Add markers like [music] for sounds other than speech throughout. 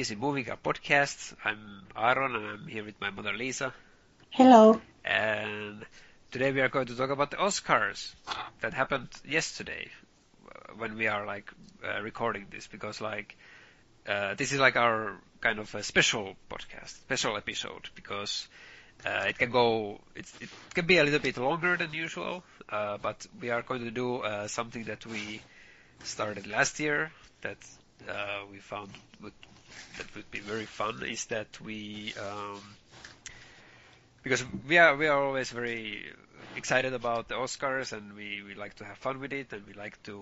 welcome to the PC Movie Car podcast. I'm Aaron and I'm here with my mother Lisa. Hello. And today we are going to talk about the Oscars that happened yesterday when we are like uh, recording this because like uh, this is like our kind of a special podcast, special episode because uh, it can go, it can be a little bit longer than usual, uh, but we are going to do uh, something that we started last year that uh, we found would, that would be very fun is that we um, because we are we are always very excited about the Oscars and we, we like to have fun with it and we like to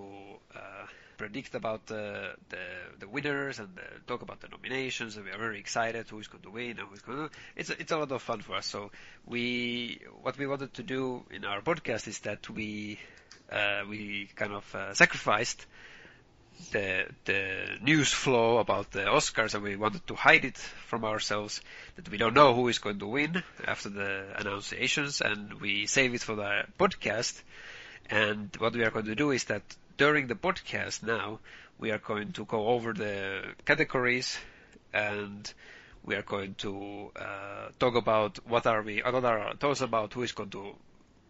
uh, predict about the, the, the winners and the, talk about the nominations and we are very excited who's going to win and who's going to it's it's a lot of fun for us. So we what we wanted to do in our podcast is that we uh, we kind of uh, sacrificed the the news flow about the Oscars, and we wanted to hide it from ourselves that we don't know who is going to win after the annunciations, and we save it for the podcast. And what we are going to do is that during the podcast now, we are going to go over the categories, and we are going to uh, talk about what are we, what are our thoughts about who is going to,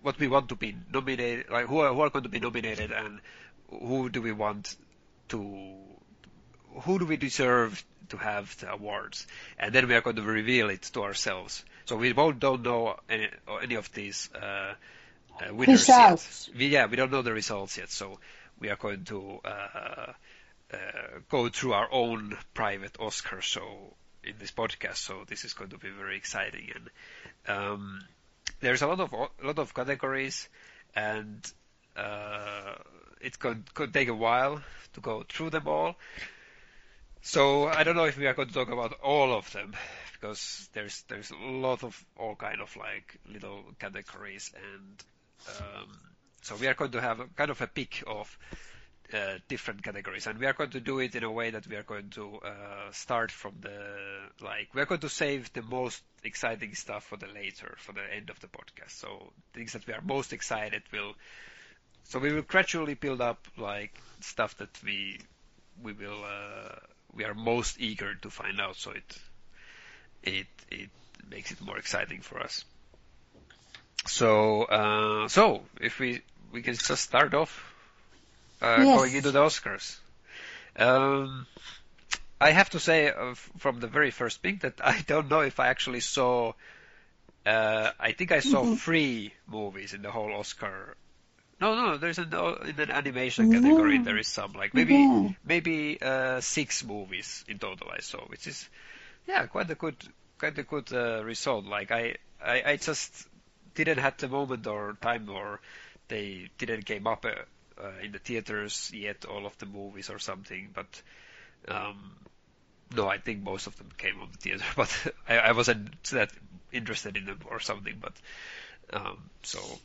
what we want to be nominated, like who are, who are going to be nominated, and who do we want to who do we deserve to have the awards, and then we are going to reveal it to ourselves. So we both don't know any, any of these uh, uh, winners Results. yet. We, yeah, we don't know the results yet. So we are going to uh, uh, go through our own private Oscar show in this podcast. So this is going to be very exciting, and um, there's a lot of a lot of categories, and uh, it could could take a while to go through them all. So I don't know if we are going to talk about all of them because there's there's a lot of all kind of like little categories and um, so we are going to have kind of a pick of uh, different categories and we are going to do it in a way that we are going to uh, start from the like we are going to save the most exciting stuff for the later for the end of the podcast so things that we are most excited will so we will gradually build up like stuff that we we will uh, we are most eager to find out. So it it it makes it more exciting for us. So uh, so if we we can just start off uh, Yes. going into the Oscars. Um, I have to say uh, from the very first thing that I don't know if I actually saw. Uh, I think I saw three movies in the whole Oscar. No, no, there's an in an animation category. No. There is some like maybe Yeah. maybe uh, six movies in total I saw, which is yeah quite a good quite a good uh, result. Like I, I I just didn't have the moment or time or they didn't came up uh, uh, in the theaters yet all of the movies or something, but um, no, I think most of them came on the theater, [laughs] but I, I wasn't that interested in them or something. But um, so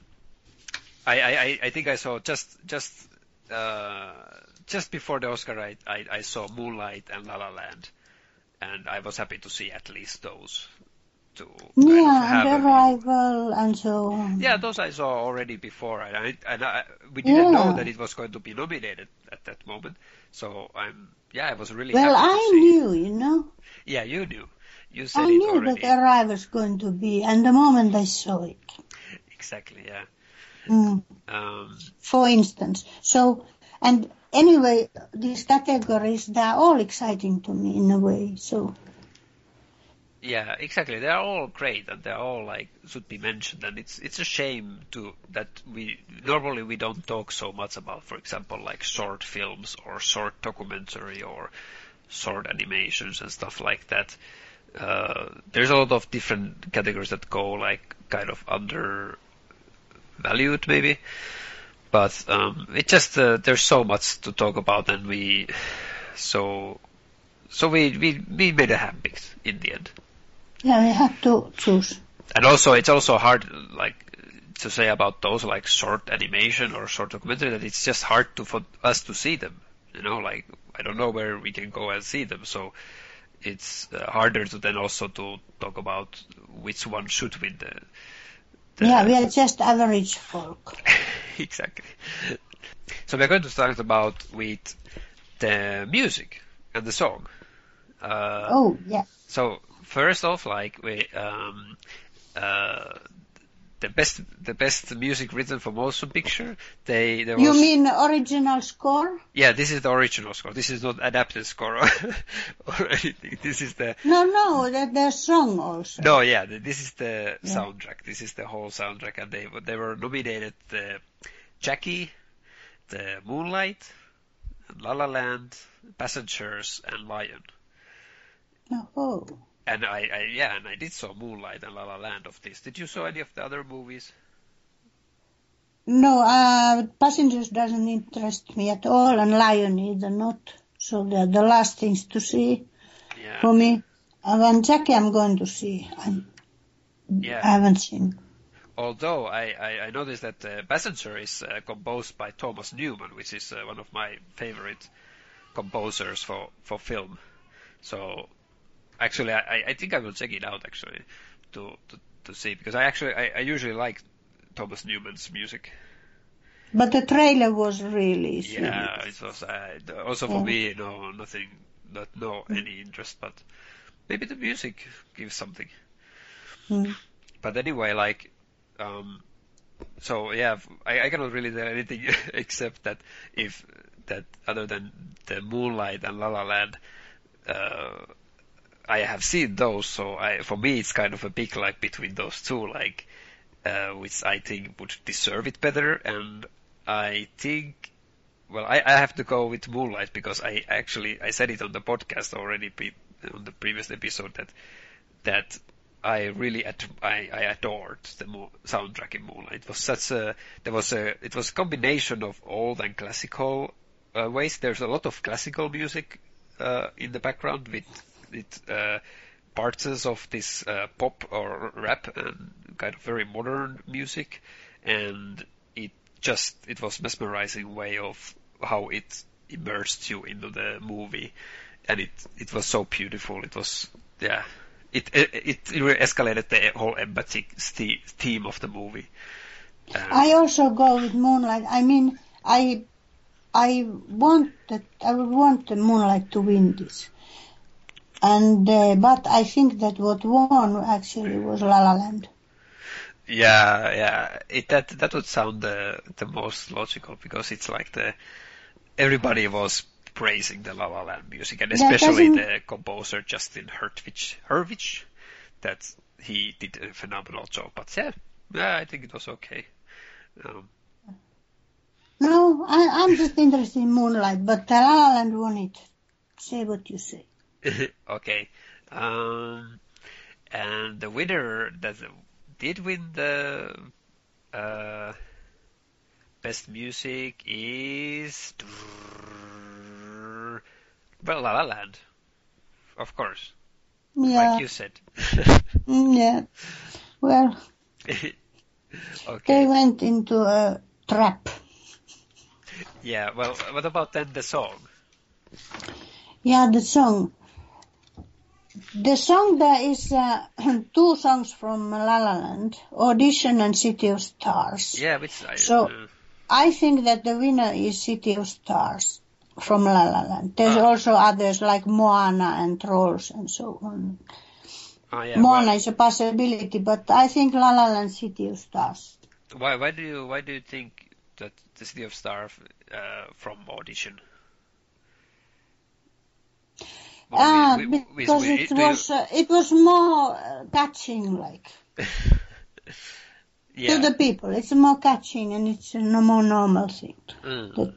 I, I, I- I think I saw just just uh, just before the Oscar, I, I I saw Moonlight and La La Land, and I was happy to see at least those to of Yeah, and a- arrival and so on. yeah, those I saw already before, and I, and I, we didn't know that it was going to be nominated at that moment. So I'm, yeah, I was really Well, happy to I knew, you know. Yeah, you knew. You said I knew already. that Arrival was going to be, and the moment I saw it. Exactly. Yeah. Mm, Um, for instance. So, and anyway, these categories, they're all exciting to me in a way. So, yeah, exactly. They are all great, and they're all like should be mentioned. And it's it's a shame to that we normally we don't talk so much about, for example, like short films or short documentary or short animations and stuff like that. Uh, there's a lot of different categories that go like kind of undervalued maybe, but um, it just uh, there's so much to talk about, and we so so we we we made a habit in the end. yeah, we have to choose. And also, it's also hard, like, to say about those, like, short animation or short documentary, that it's just hard to, for us to see them. You know, like, I don't know where we can go and see them, so it's uh, harder to then also to talk about which one should win the Yeah, we are just average folk. [laughs] exactly. So we're going to start about with the music and the song. Uh, Oh, yeah. So first off, like we, um, uh, the best, the best music written for motion picture. They there You was mean original score? yeah, this is the original score. This is not adapted score or, [laughs] or anything. This is the No, no, that there's song also. no, yeah, th- this is the Yeah. soundtrack. This is the whole soundtrack, and they they were nominated the Jackie, the Moonlight, La La Land, Passengers, and Lion. Oh. And I, I yeah, and I did saw Moonlight and La La Land of this. Did you saw any of the other movies? No, uh, Passengers doesn't interest me at all, and Lion either not. So they're the last things to see Yeah. for me. And when Jackie I'm going to see. I'm, Yeah. I haven't seen. Although I, I, I noticed that uh, Passenger is uh, composed by Thomas Newman, which is uh, one of my favorite composers for, for film. So actually, I, I think I will check it out actually to to, to see because I actually I, I usually like Thomas Newman's music. But the trailer was really sweet. Yeah, it was uh, also for Yeah. me no nothing not no any interest, but maybe the music gives something. Mm. But anyway, like, um, so yeah, I, I cannot really tell anything [laughs] except that if that other than the Moonlight and La La Land, uh, I have seen those. So I, for me, it's kind of a big like between those two, like, uh, which I think would deserve it better. And I think, well, I, I have to go with Moonlight because I actually I said it on the podcast already on the previous episode that that I really ad- I, I adored the mo- soundtrack in Moonlight. It was such a there was a it was a combination of old and classical uh, ways. There's a lot of classical music uh, in the background with with uh, parts of this uh, pop or rap and kind of very modern music, and it just it was mesmerizing way of how it immersed you into the movie, and it it was so beautiful. It was yeah. It, it it really escalated the whole empathy ste- theme of the movie. Um, I also go with Moonlight. I mean, I I want that I would want the Moonlight to win this. And uh, but I think that what won actually was La La Land. Yeah, yeah. It that that would sound the the most logical because it's like the everybody was praising the La La Land music and especially the composer Justin Hurwitz, Hurwitz that he did a phenomenal job. But yeah, yeah, I think it was okay. Um, No, I, I'm just interested in Moonlight, but La La Land won it. Say what you say. [laughs] okay. Um, and the winner that did win the uh, best music is well, La La Land, of course, Yeah, like you said. mm, yeah. Well, [laughs] okay. they went into a trap. Yeah. Well, what about then the song? Yeah, the song. The song there is uh, [clears throat] two songs from La La Land, Audition and City of Stars. Yeah, which I. So- uh, I think that the winner is City of Stars from La La Land. There's Ah. also others like Moana and Trolls and so on. oh, yeah. Moana Why, is a possibility, but I think La La Land City of Stars. why? Why do you? Why do you think that the City of Stars uh, from audition? Well, Ah, because it was uh, it was more uh, catching, like [laughs] yeah. to the people. It's more catching and it's a no more normal thing. Mm. That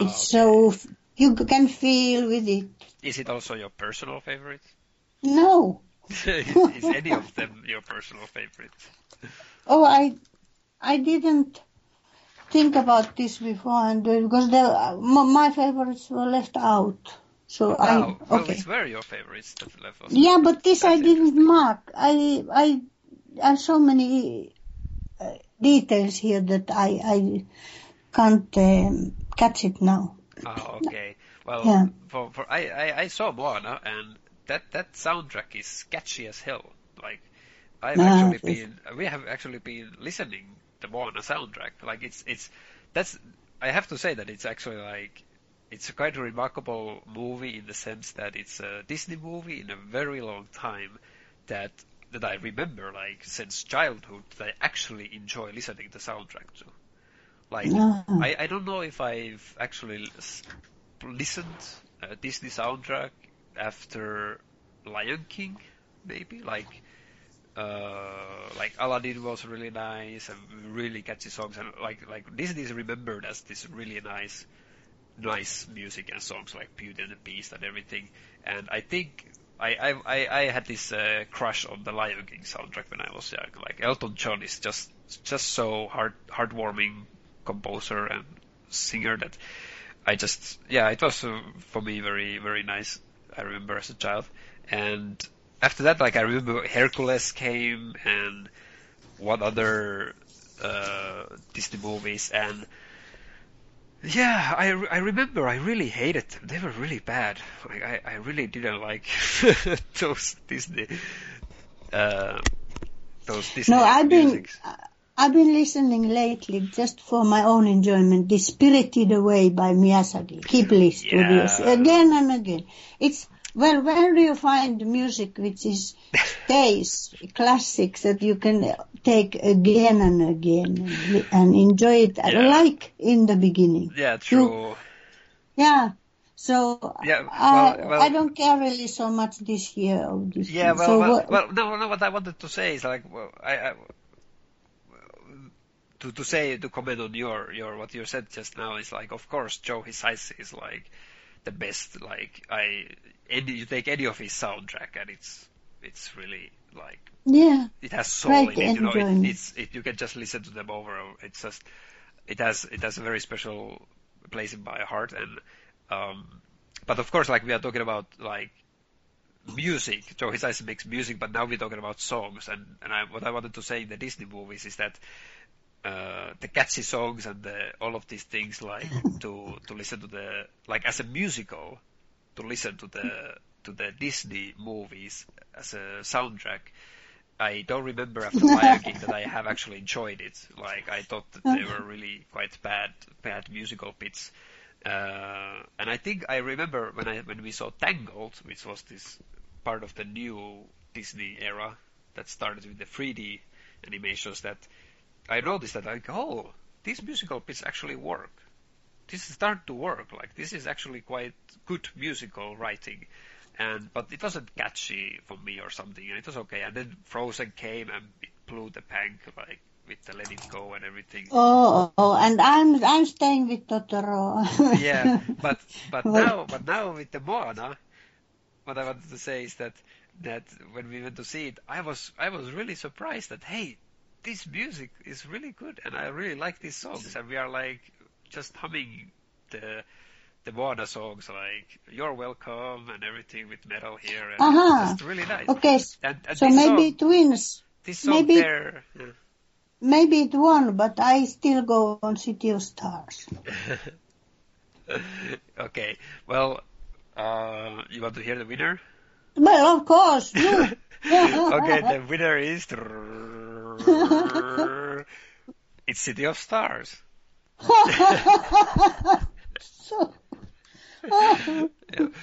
Oh, it's so f- you can feel with it. Is it also your personal favorite? No, [laughs] is any of them your personal favorite? [laughs] oh, I I didn't think about this before, and uh, because uh, my favorites were left out. So Wow. I Well, okay. were your favorites? that left us? Yeah, but this I didn't mark. I I I have so many uh, details here that I I can't um, catch it now. Oh, okay. Well, Yeah. for for I, I I saw Moana and that that soundtrack is sketchy as hell. Like I've Ah, actually been we have actually been listening the Moana soundtrack. Like it's it's that's I have to say that it's actually like it's a quite a remarkable movie in the sense that it's a Disney movie in a very long time that that I remember like since childhood that I actually enjoy listening to the soundtrack to. Like Ah. I, I don't know if I've actually listened a Disney soundtrack after Lion King, maybe like uh, like Aladdin was really nice and really catchy songs and like like Disney is remembered as this really nice nice music and songs like Beauty and the Beast and everything. And I think I I I, had this uh, crush on the Lion King soundtrack when I was young. Like Elton John is just just so heart heartwarming composer and singer that I just yeah it was uh, for me very very nice. I remember as a child and after that like I remember Hercules came and what other uh, Disney movies and yeah, I, I remember I really hated them. They were really bad. Like I, I really didn't like [laughs] those Disney uh, those Disney No, I've been. I've been listening lately just for my own enjoyment. The Spirited Away by Miyazaki, Ghibli Studios, Yeah. again and again. It's well, where do you find music which is stays classics that you can take again and again and, enjoy it Yeah. like in the beginning? Yeah, true. Yeah. So Yeah, I, well- well- I don't care really so much this year this. Yeah, well, so well, what- well, no, no. What I wanted to say is like, well, I, I to to say to comment on your your what you said just now is like, of course, Joe Hisaishi is like the best. Like I, any you take any of his soundtrack and it's it's really like yeah. it has soul Great in it. You know, it, it's it, you can just listen to them over. It's just it has it has a very special place in my heart. And um, but of course, like we are talking about like music. Joe Hisaishi makes music, but now we're talking about songs. And and I, what I wanted to say in the Disney movies is that. Uh, the catchy songs and the, all of these things, like [laughs] to to listen to the like as a musical, to listen to the to the Disney movies as a soundtrack. I don't remember after [laughs] Lion King that I have actually enjoyed it. Like I thought that they were really quite bad, bad musical bits. Uh, and I think I remember when I when we saw Tangled, which was this part of the new Disney era that started with the 3D animations. That I noticed that like, oh, these musical bits actually work. This start to work. Like this is actually quite good musical writing and but it wasn't catchy for me or something, and it was okay. And then Frozen came and it blew the bank like with the Let It Go and everything. Oh, oh, and I'm I'm staying with Totoro. [laughs] yeah, but but now but now with the Moana, what I wanted to say is that that when we went to see it, I was I was really surprised that hey, this music is really good, and I really like these songs, and we are like just humming the the Moana songs like "You're Welcome" and everything with metal here, and Aha. it's just really nice. okay, And, and so maybe song, twins. this song maybe- there. yeah. Maybe it won, but I still go on City of Stars. [laughs] okay, well, uh, you want to hear the winner? Well, of course. [laughs] [laughs] Okay, the winner is. it's City of Stars. So, [laughs] [laughs]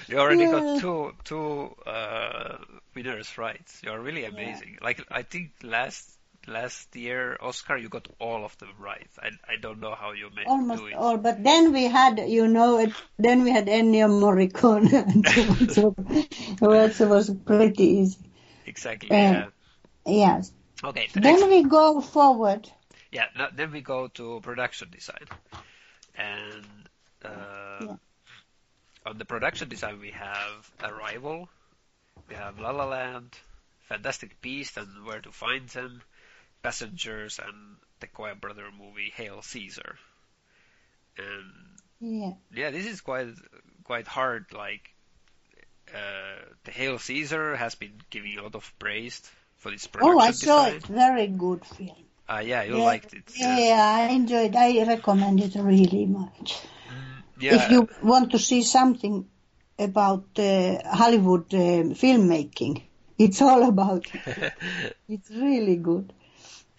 You already Yeah. got two two uh, winners right. You're really amazing. Like I think last last year Oscar, you got all of them right. I I don't know how you made almost do it. all. But then we had, you know, it, then we had Ennio Morricone. [laughs] and so, so it was pretty easy. Exactly. Uh, Yeah. Yes. Okay. The next Then we go forward. Yeah, then we go to production design. And uh, Yeah. on the production design, we have Arrival, we have La La Land, Fantastic Beasts and Where to Find Them, Passengers, and the Coen Brother movie Hail Caesar. And Yeah. yeah, this is quite quite hard. Like uh, the Hail Caesar has been giving a lot of praise for this production Oh, I saw design. it. Very good film. Ah, yeah, you yeah, liked it. Yeah, I enjoyed. I recommend it really much. yeah. If you want to see something about uh, Hollywood uh, filmmaking, it's all about it. [laughs] It's really good.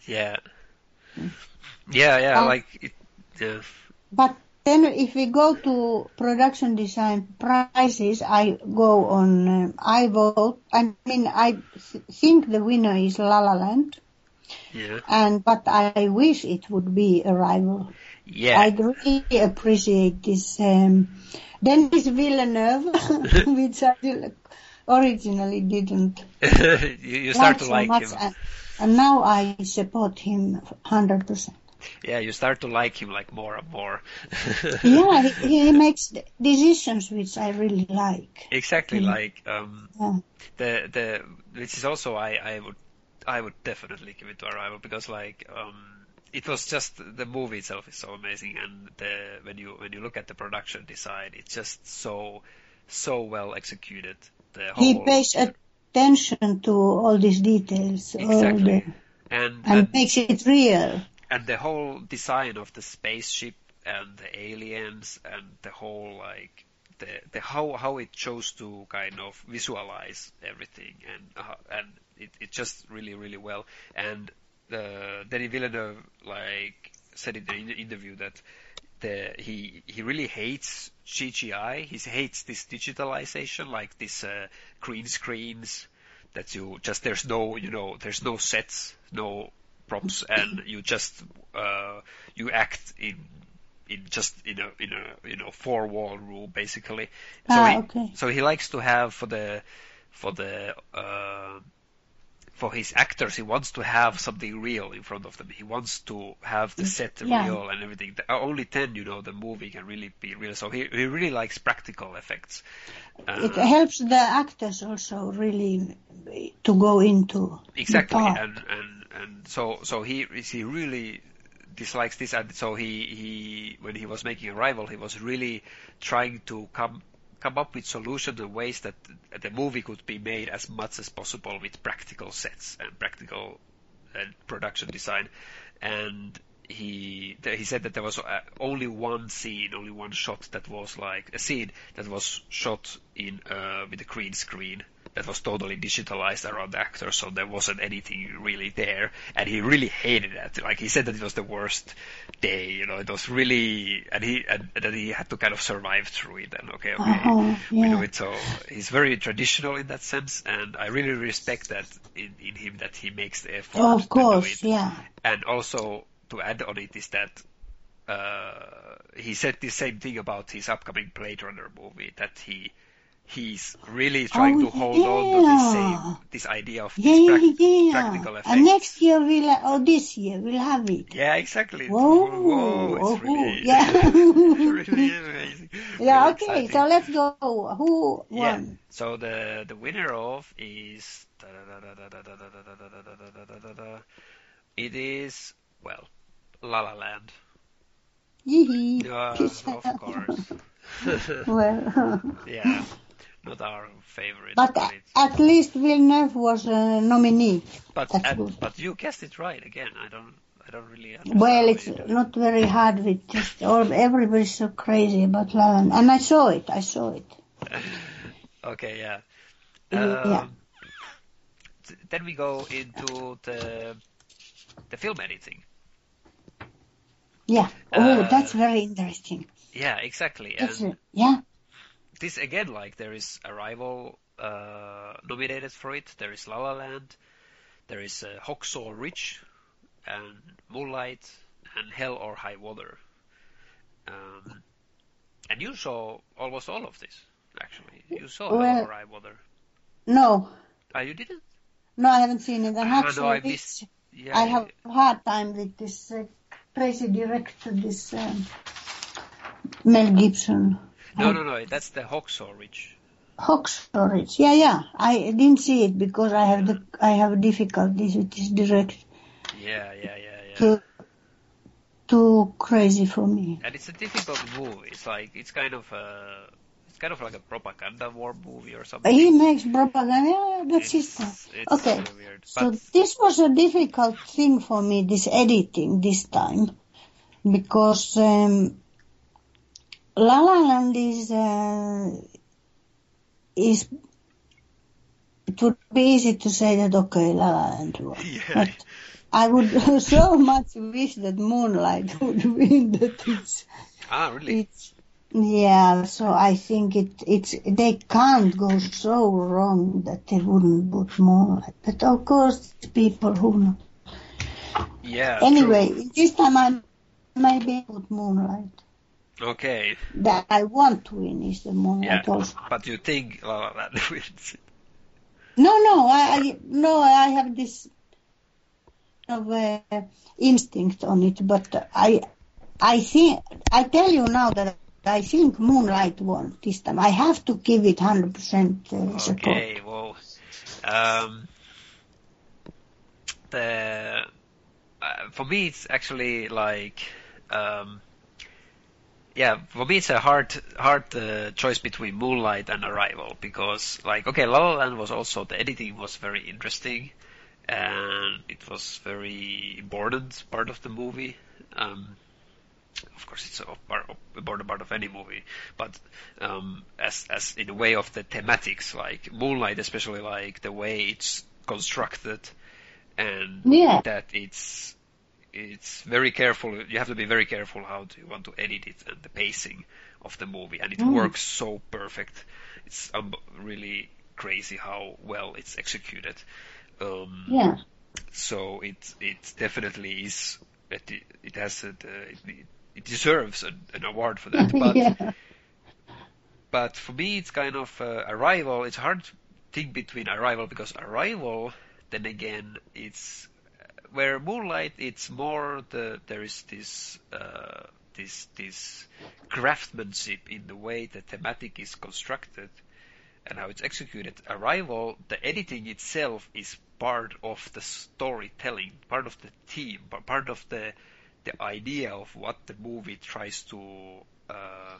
Yeah. Yeah, yeah, Um, like it. Yeah. But then if we go to production design prizes, I go on, uh, I vote, I mean, I th- think the winner is La La Land, Yeah. and, but I wish it would be Arrival. Yeah. I really appreciate this, um, Denis Villeneuve, [laughs] which I originally didn't [laughs] you, start to so much, him. and, and now I support him 100%. Yeah, you start to like him like more and more. [laughs] yeah, he, he makes decisions which I really like. Exactly, Mm. like um, Yeah. the the which is also I I would I would definitely give it to Arrival because like um it was just the movie itself is so amazing and the when you when you look at the production design it's just so so well executed the whole He pays attention to all these details, all exactly the, and and and, makes it real. and the whole design of the spaceship and the aliens and the whole like the the how how it chose to kind of visualize everything and uh, and it it just really really well and uh, Denis Villeneuve like said in the in- interview that the he he really hates CGI he hates this digitalization like this uh, green screens that you just there's no you know there's no sets no props and you just uh, you act in in just in a in a you know four wall room basically. So Ah, he, okay. so he likes to have for the for the uh, for his actors he wants to have something real in front of them. He wants to have the set Yeah. real and everything. Uh, Only then you know the movie can really be real. So he he really likes practical effects. Uh, It helps the actors also really to go into Exactly, and and and so so he he really dislikes this, and so he he when he was making Arrival, he was really trying to come come up with solutions and ways that the movie could be made as much as possible with practical sets and practical and production design, and he he said that there was uh, only one scene, only one shot that was like a scene that was shot in uh, with a green screen that was totally digitalized around the actors, so there wasn't anything really there, and he really hated that. Like he said that it was the worst day, you know, it was really, and he and, and that he had to kind of survive through it. And okay, okay, Uh-huh, we yeah. do it. So he's very traditional in that sense, and I really respect that in, in him that he makes the effort Oh, Of course, yeah. And also to add on it is that uh, he said the same thing about his upcoming Blade Runner movie that he he's really trying Oh, to hold on to this same this idea of Yeah, this yeah, yeah. practical effects. And next year we'll, or this year we'll have it. yeah, exactly. Whoa, Whoa, it's oh, really, yeah. really amazing. Yeah, Really okay, exciting. so let's go. Who Yeah. won? So the the winner of is it is well La La Land. Yee Uh, of course. well, yeah, not our favorite. but but, at least Villeneuve was a nominee. but, good. but you guessed it right again. I don't I don't really understand. Well, it's it. not very hard with just all, everybody's so crazy about La La Land. And I saw it, I saw it. [laughs] Okay, yeah. Yeah, yeah. Um, Then we go into the the film editing. Yeah. Oh, Uh, that's very interesting. Yeah, exactly. And yeah. This again, like there is Arrival uh, nominated for it. There is La La Land. There is uh, Hacksaw Ridge and Moonlight and Hell or High Water. Um, and you saw almost all of this, actually. You saw Hell or High Water. No, Ah, you didn't? no, I haven't seen it. Ah, no, I missed- Yeah. I have a hard time with this uh, crazy director, this um, Mel Gibson. No, no, no. That's the Hacksaw Ridge. Hawk storage. Yeah, yeah. I didn't see it because I have the I have difficulties with this direct. Yeah, yeah, yeah, yeah. Too, too crazy for me. And it's a difficult movie. It's like it's kind of a it's kind of like a propaganda war movie or something. He makes propaganda. Yeah, that's It's- stuff. it's Okay. weird. So this was a difficult thing for me, this editing this time, because um, La La Land is uh, is. It would be easy to say that okay, La La Land won. [laughs] yeah, But I would [laughs] so much wish that Moonlight [laughs] would win. That it's Ah, really? It's yeah, so I think it it's they can't go so wrong that they wouldn't put moonlight. But of course, people who know. Yeah. Anyway, true. this time I maybe put moonlight. Okay. That I want to win is the Yeah. moonlight also. But you think La La [laughs] wins? No, no, I, I no, I have this of uh, instinct on it, but I, I think I tell you now that I think Moonlight won this time. I have to give it hundred percent uh, support. Okay. Well, um, the uh, for me it's actually like um, yeah for me it's a hard hard uh, choice between Moonlight and Arrival because like okay La La Land was also the editing was very interesting and it was very important part of the movie. Um, of course, it's a important part of any movie, but um, as as in a way of the thematics, like Moonlight, especially like the way it's constructed, and Yeah. that it's it's very careful. You have to be very careful how to, you want to edit it and the pacing of the movie, and it Mm. works so perfect. It's um, really crazy how well it's executed. Um, Yeah, so it it definitely is. It, it has a, it, it deserves an, an award for that. [laughs] But yeah, but for me, it's kind of uh, Arrival. It's hard to think between Arrival because Arrival, then again, it's uh, where Moonlight. It's more the there is this uh, this this craftsmanship in the way the thematic is constructed and how it's executed. Arrival, the editing itself is part of the storytelling, part of the theme, part of the the idea of what the movie tries to. Uh,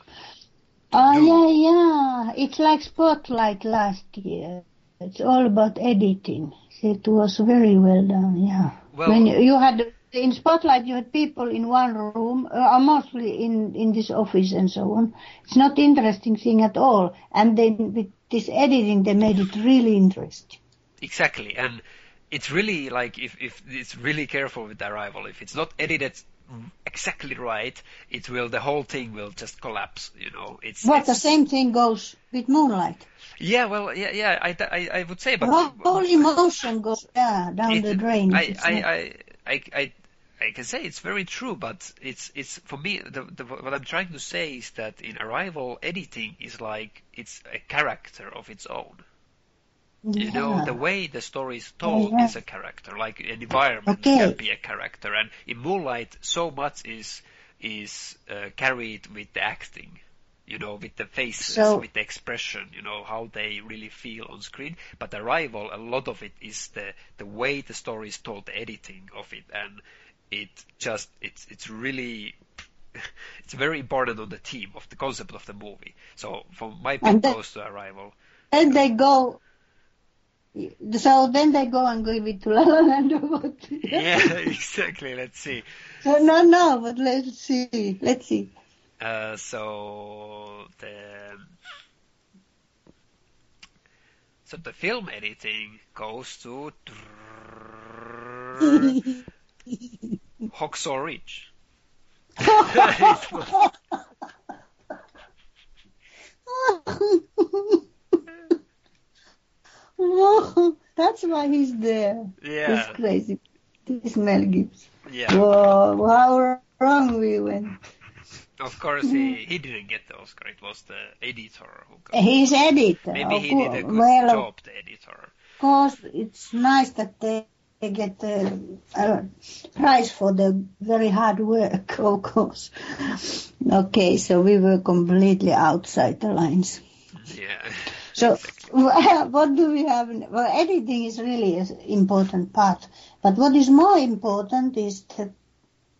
oh do. yeah, yeah. It's like Spotlight last year. It's all about editing. It was very well done. Yeah. Well- when you, had in Spotlight, you had people in one room, uh, mostly in in this office and so on. It's not interesting thing at all. And then with this editing, they made it really interesting. Exactly, and it's really like if if it's really careful with the Arrival. If it's not edited exactly right, it will the whole thing will just collapse. You know, it's But the same thing goes with Moonlight. Yeah, well, yeah, yeah. I, I, I would say, but All emotion goes yeah, down it- the drain. I, I, I, I, I, I can say it's very true, but it's it's for me. The, the, what I'm trying to say is that in Arrival, editing is like it's a character of its own. You know, the way the story is told yeah. is a character, like an environment Okay. can be a character, and in Moonlight, so much is is uh, carried with the acting. You know, with the faces, So- with the expression, you know, how they really feel on screen. But Arrival, a lot of it is the the way the story is told, the editing of it, and it just it's it's really [laughs] it's very important on the theme of the concept of the movie. So, from my point And goes to Arrival. Then they go. So then they go and give it to La La Land or what? yeah, [laughs] exactly. Let's see. So no, no, but let's see. Let's see. Uh, so the so the film editing goes to [laughs] Hacksaw Ridge. [laughs] That's why he's there. yeah, He's crazy. This Mel Gibson. yeah. Whoa, how wrong we went. Of course, he he didn't get the Oscar. It was the editor who got. He's editor. Maybe he did a good well, job, the editor. Of course, it's nice that they they get the uh, prize for the very hard work, [laughs] of course. Okay, so we were completely outside the lines. Yeah. So, [laughs] what do we have? Well, editing is really an important part, but what is more important is the,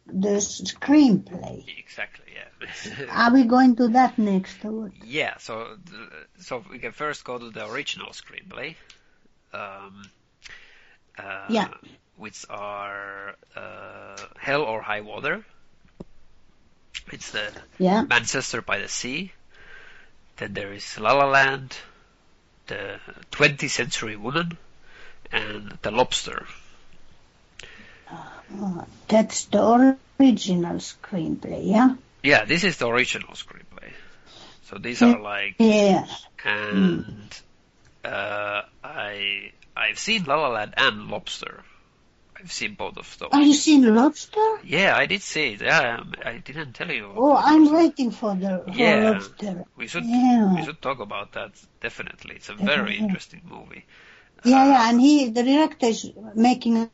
the screenplay. Exactly. Yeah. [laughs] Are we going to that next? Or? Yeah, so so we can first go to the original screenplay, um, uh, Yeah. which are uh, Hell or High Water. It's the Yeah, Manchester by the Sea. Then there is La La Land, the 20th Century Woman, and The Lobster. Oh, that's the original screenplay. Yeah. Yeah, this is the original screenplay. So these are like, Yeah. and uh, I I've seen La La Land and Lobster. I've seen both of those. Have you seen Lobster? Yeah, I did see it. Yeah, um, I didn't tell you. Oh, I'm waiting for the for Yeah. Lobster. We should Yeah. we should talk about that definitely. It's a very interesting movie. Yeah, Uh, yeah, and he, the director is making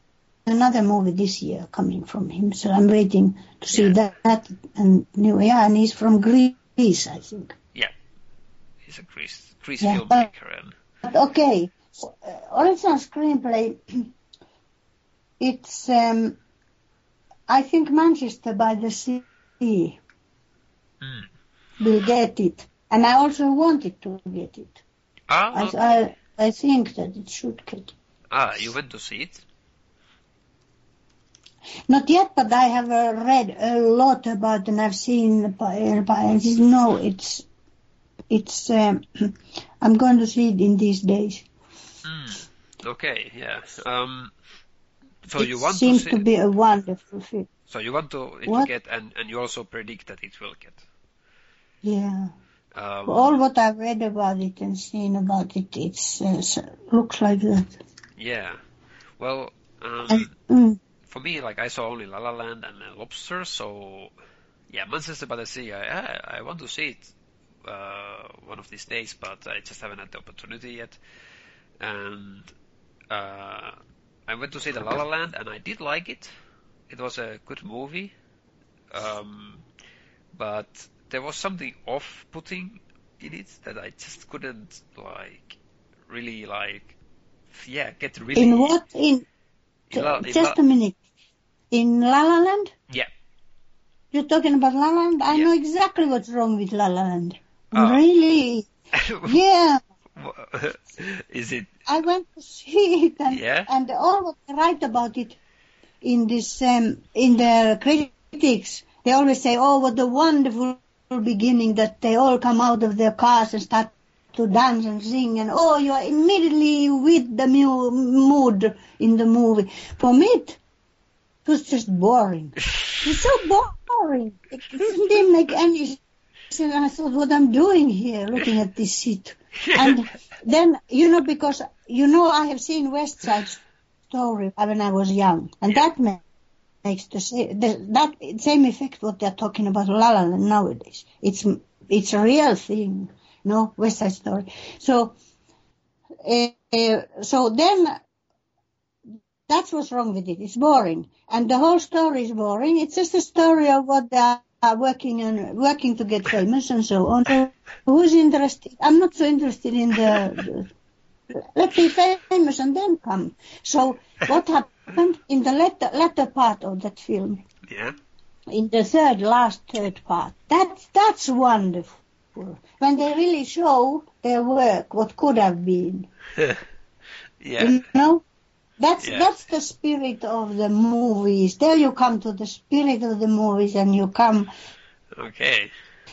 another movie this year coming from him, so I'm waiting to see Yeah. that and new. Yeah, and he's from Greece, I think. Yeah, he's a Greece Greece filmmaker, and But okay, uh, original screenplay. [clears throat] It's, um, I think Manchester by the Sea mm. will get it, and I also wanted to get it. ah, I, okay. I, I think that it should get it. ah, you went to see it. Not yet, but I have uh, read a lot about and I've seen. by- by- No, it's it's. Um, [clears throat] I'm going to see it in these days. Mm. Okay, yeah. Um, so it you want to seems see? to be a wonderful film. So you want to, it to What? get, and and you also predict that it will get. Yeah, Um, all what I've read about it and seen about it, it uh, looks like that. Yeah. Well, um, And, mm, for me, like I saw only La La Land and uh, Lobster, so yeah, Manchester by the Sea. I I, I want to see it uh, one of these days, but I just haven't had the opportunity yet. And uh, I went to see the La La Land, and I did like it. It was a good movie, um, but there was something off-putting in it that I just couldn't like really like yeah get really in what? In in La- in just La- a minute. In La La Land? Yeah. You're talking about La La Land? I Yeah. know exactly what's wrong with La La Land. Oh. Really? [laughs] Yeah. [laughs] Is it? I went to see it and, Yeah? and all what they write about it in this um, in the critics. They always say oh what a wonderful beginning that they all come out of their cars and start to dance and sing and oh you are immediately with the mu- mood in the movie. For me it was just boring. [laughs] It's so boring. It didn't make any sense. And I thought what I'm doing here looking at this seat and [laughs] then you know because you know I have seen West Side Story when I was young, and Yeah. that ma- makes the, sa- the that same effect what they're talking about La La Land nowadays. It's it's a real thing, you know, West Side Story. So uh, uh, so then that's what's wrong with it. It's boring, and the whole story is boring. It's just a story of what are working and working to get famous and so on. So who's interested? I'm not so interested in the. Let's be famous and then come. So what happened in the latter, latter part of that film? Yeah. in the third, last third part. That's that's wonderful. When they really show their work, what could have been. [laughs] yeah. You know, that's Yeah. that's the spirit of the movies. There you come to the spirit of the movies, and you come. Okay.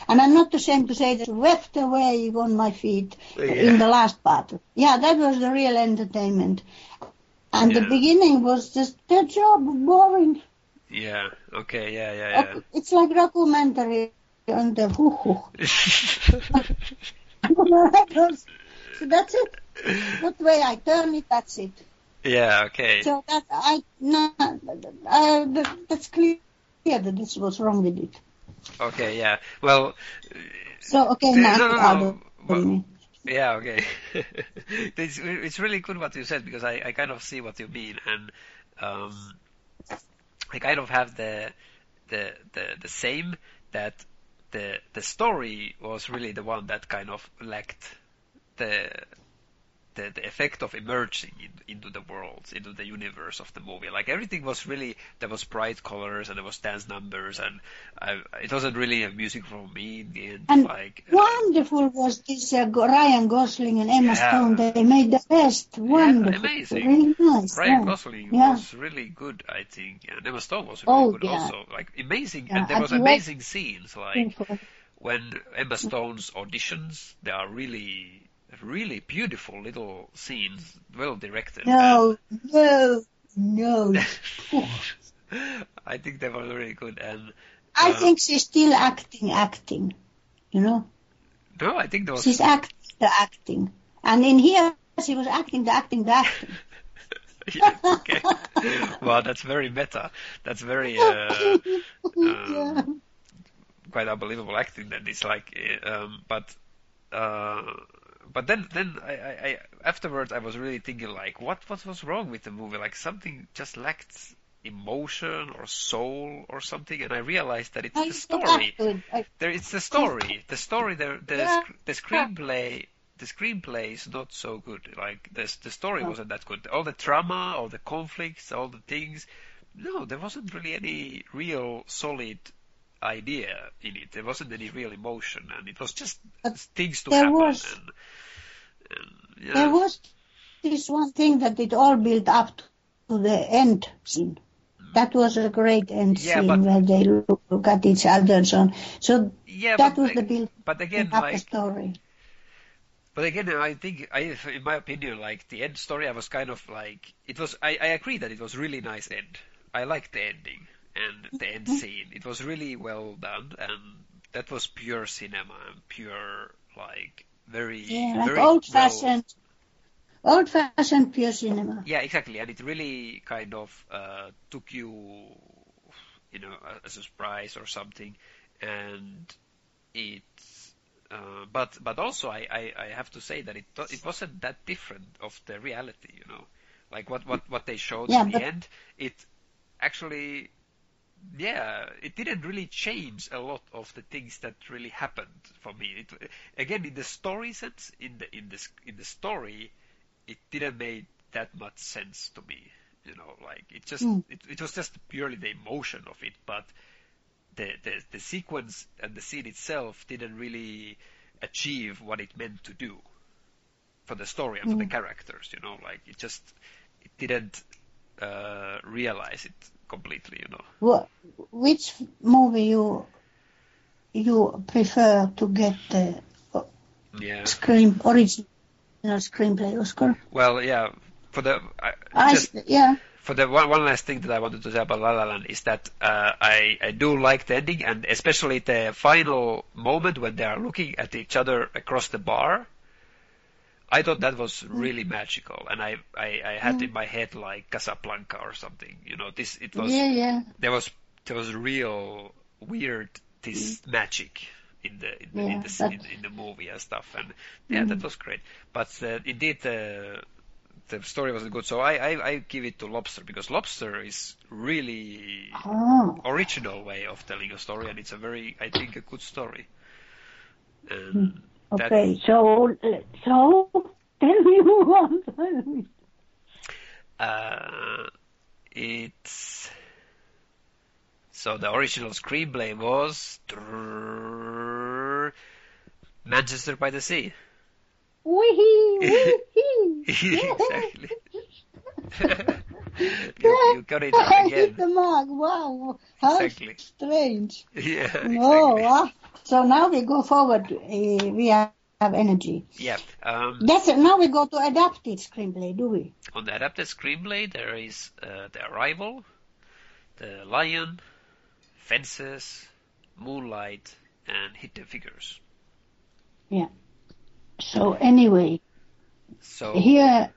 And I'm not ashamed to say that wept away on my feet Yeah. in the last part. Yeah, that was the real entertainment. And the beginning was just their job boring. Yeah. Okay. Yeah. Yeah. It's like documentary on the hoo hoo. [laughs] [laughs] so that's it. What way I turn it, that's it. Yeah. Okay. So that I no, uh, that, that's clear that this was wrong with it. Okay. Yeah. Well. So okay, No, now no, no, Yeah, okay. [laughs] it's it's really good what you said because I, I kind of see what you mean and um I kind of have the the the the same that the the story was really the one that kind of lacked the the, the effect of emerging in, into the world, into the universe of the movie. Like everything was really there was bright colors and there was dance numbers and I, it wasn't really a music for me in the end. And like uh, Wonderful was this uh, Ryan Gosling and Emma Yeah. Stone. They made the best. Wonderful, amazing. really nice. Ryan yeah. Gosling Yeah. was really good, I think, and Emma Stone was really Oh, good yeah. also. Like amazing, Yeah, and there was what- amazing scenes. Like when Emma Stone's auditions, they are really, really beautiful little scenes, well directed. No, no, no. [laughs] I think they were really good, and I Uh, think she's still acting, acting. You know, No, I think there was. she's acting the acting, and in here she was acting the acting the acting. [laughs] yeah, okay. well, that's very meta. That's very uh, [laughs] yeah. um, quite unbelievable acting. Then it's like, uh, um, but uh, but then then I, I, I afterwards I was really thinking like, what what was wrong with the movie? Like something just lacked emotion or soul or something, and I realized that it's I the story. I- There, it's the story. The story. The the, Yeah. sc- the screenplay. The screenplay is not so good. Like the the story No. wasn't that good. All the drama, all the conflicts, all the things. No, there wasn't really any real solid idea in it. There wasn't any real emotion, and it was just But things to there happen. was- and, yeah. There was this one thing that it all built up to the end scene. That was a great end Yeah, scene but- where they look, look at each other and so on. So yeah, that was the build but again, up the story. But again, I think, I, in my opinion, like the end story, I was kind of like it was. I, I agree that it was really nice end. I liked the ending and the end Mm-hmm. scene. It was really well done, and that was pure cinema and pure like very Yeah, like very old well- fashioned, old fashioned pure cinema. yeah, exactly, and it really kind of uh, took you, you know, as a surprise or something, and it. Uh, but but also I, I, I have to say that it it wasn't that different of the reality, you know, like what what, what they showed Yeah, in the end. It actually, yeah, it didn't really change a lot of the things that really happened for me. It, again, in the story sense, in the in this in the story, it didn't make that much sense to me. You know, like it just Mm. it, it was just purely the emotion of it, but the, the the sequence and the scene itself didn't really achieve what it meant to do for the story and for the Mm. characters. You know, like it just it didn't uh, realize it completely. You know. Which movie you you prefer to get the Yeah. screen original screenplay Oscar? Well, yeah. For the I, I just yeah. for the one, one last thing that I wanted to say about La La Land is that uh, I I do like the ending and especially the final moment when they are looking at each other across the bar. I thought that was really magical, and I I, I had in my head like Casablanca or something. You know, this it was yeah, yeah. there was there was real weird this mm. magic in the in the, in, the, in, in the movie and stuff, and yeah, that mm. was great. But uh, indeed, the the story wasn't good, so I, I I give it to Lobster because Lobster is really Oh, original way of telling a story, and it's a very I think a good story. And that- okay. So so tell me. Tell. Uh, it's so the original screenplay was Manchester by the Sea. Wee [laughs] wee. [laughs] exactly. [laughs] you, you got it again. I hit the mark. Wow, how Exactly. strange. Yeah, exactly. Oh, ah. So now we go forward. Uh, we have energy. Yeah. Um, That's it. Now we go to adapted screenplay, do we? on the adapted screenplay, there is uh, The Arrival, The Lion, Fences, Moonlight, and Hidden Figures. Yeah. So anyway, So here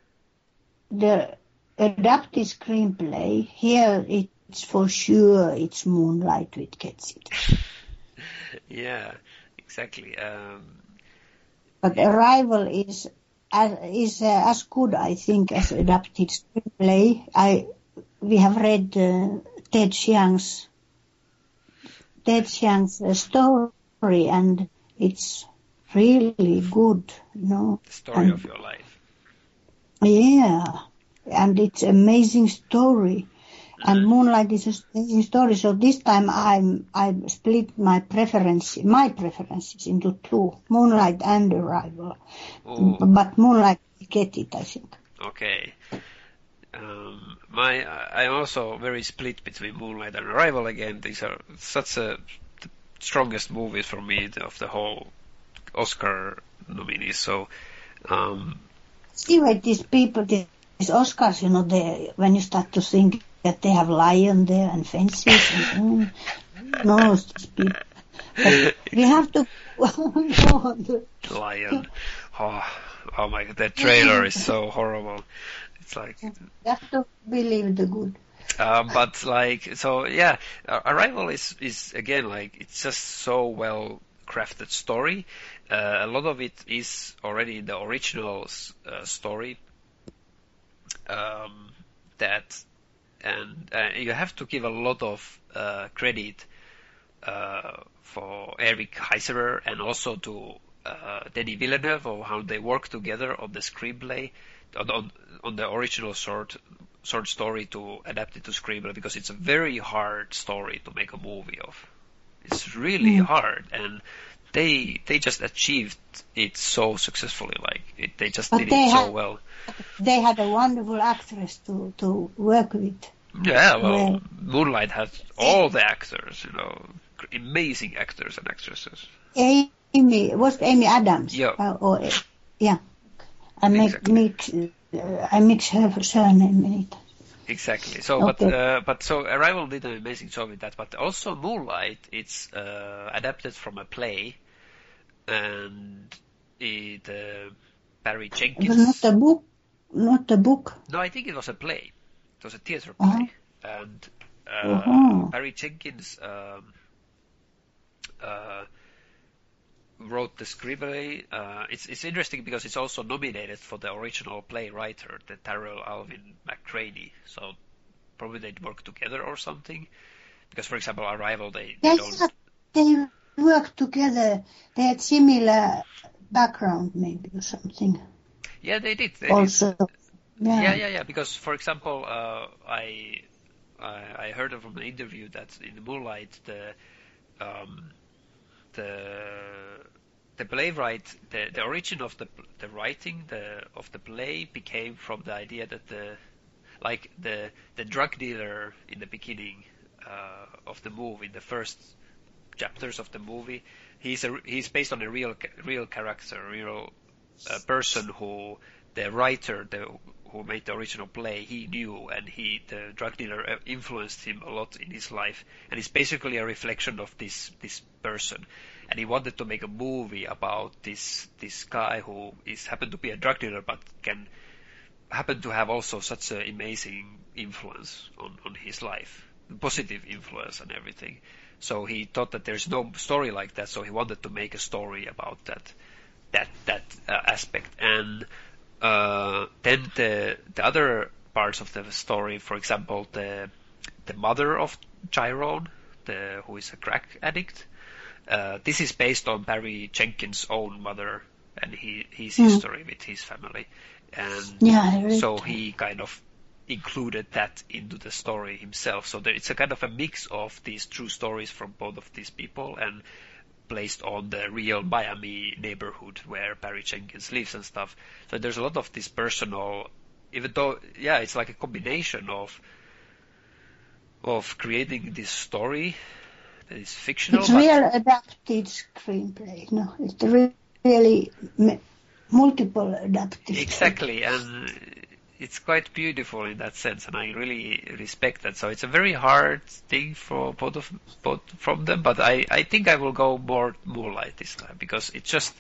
the adapted screenplay. Here it's for sure it's Moonlight which gets it. [laughs] [laughs] yeah, exactly. Um, But Arrival is as, is uh, as good, I think, as adapted screenplay. I we have read uh, Ted Chiang's Ted Chiang's uh, story, and it's really good. You know, the story And- of your life. yeah, and it's amazing story. And Moonlight is amazing story. So this time I'm I split my preference my preferences into two: Moonlight and Arrival. Oh, But Moonlight I get it, I think. okay. Um, my, I'm also very split between Moonlight and Arrival again. These are such a the strongest movies for me of the whole Oscar nominees. So, um, See these people, these Oscars, you know, they when you start to think that they have lion there and fences, and, mm, people. But we have to [laughs] go Lion. Oh, oh my god, that trailer is so horrible. It's like, You have to believe the good. um, but like, so yeah, Arrival is, is again like, it's just so well crafted story. Uh, a lot of it is already the original uh, story. Um, that, and uh, you have to give a lot of uh, credit uh, for Eric Heisserer and also to uh, Denis Villeneuve of how they work together on the screenplay, on, on, on the original short short story to adapt it to screenplay because it's a very hard story to make a movie of. It's really Mm. hard, and they they just achieved it so successfully. Like it, they just But did they it so well. They had a wonderful actress to, to work with. Yeah, well, Yeah. Moonlight has all the actors, you know, amazing actors and actresses. Amy, was Amy Adams? Yeah. Uh, or, uh, yeah. I Exactly. mix, uh, I mix her surname in it. Exactly. So, but uh, but so Arrival did an amazing job with that. But also Moonlight, it's uh, adapted from a play, and it uh, Barry It was not a book, not a book. No, I think it was a play. It was a theater play, Uh-huh. and uh, Uh-huh. Barry Jenkins um, uh, wrote the screenplay. Uh, it's it's interesting because it's also nominated for the original play writer, the Tarell Alvin McCraney. So probably they'd work together or something. Because for example, Arrival, they, they don't. they worked together. They had similar background, maybe or something. Yeah, they did. They did. Yeah. Yeah, yeah, yeah. Because, for example, uh, I, I heard from an interview that in the Moonlight, the um, the the playwright, the the origin of the the writing the of the play became from the idea that the like the the drug dealer in the beginning uh, of the movie, in the first chapters of the movie, he's a he's based on a real real character, real uh, person who the writer the who made the original play he knew and he the drug dealer uh, influenced him a lot in his life. And it's basically a reflection of this this person. And he wanted to make a movie about this this guy who is happened to be a drug dealer but can happen to have also such an amazing influence on on his life positive influence and everything. So he thought that there's no story like that so he wanted to make a story about that that that uh, aspect. And uh, then the the other parts of the story, for example, the the mother of Chiron, the who is a crack addict. Uh, this is based on Barry Jenkins' own mother and he, his Mm. history with his family, and Yeah, so he kind of included that into the story himself. So there, it's a kind of a mix of these true stories from both of these people and placed on the real Miami neighborhood where Barry Jenkins lives and stuff. So there's a lot of this personal, even though, yeah, it's like a combination of of creating this story that is fictional. It's real adapted screenplay. No, it's really m- multiple adapted. Exactly, and it's quite beautiful in that sense, and I really respect that. So it's a very hard thing for both of both from them, but I I think I will go more Moonlight this time because it's just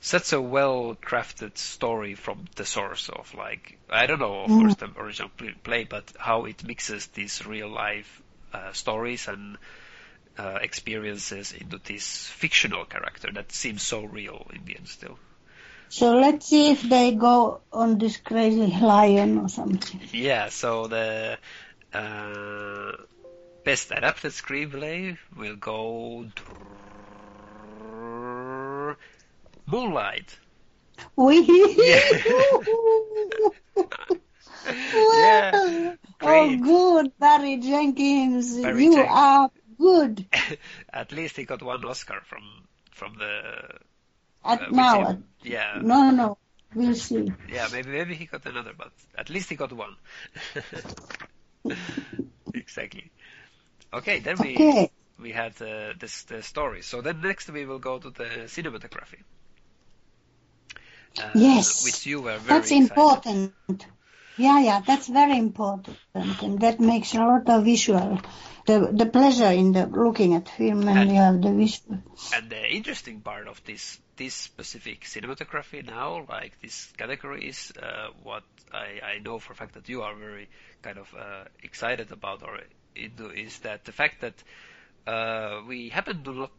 such a well crafted story from the source of like I don't know of Mm. course the original play, but how it mixes these real life uh, stories and uh, experiences into this fictional character that seems so real in the end still. So let's see if they go on this crazy lion or something. Yeah, so the uh, best adapted screenplay will go Moonlight. We. [laughs] Yeah, Oh, good, Barry Jenkins. Barry you Jenkins. are good. [laughs] At least he got one Oscar from from the At uh, now, at, yeah no, no, we'll see. yeah maybe maybe he got another but at least he got one. [laughs] exactly. Okay, then we Okay. we had uh, this the story. So then next we will go to the cinematography. Uh, Yes. Which you were very That's excited. Yeah, yeah, that's very important, and that makes a lot of visual, the the pleasure in the looking at film when And- you have the visual. And the interesting part of this this specific cinematography now, like this category, is uh, what I, I know for a fact that you are very kind of uh, excited about or into is that the fact that uh, we happen to not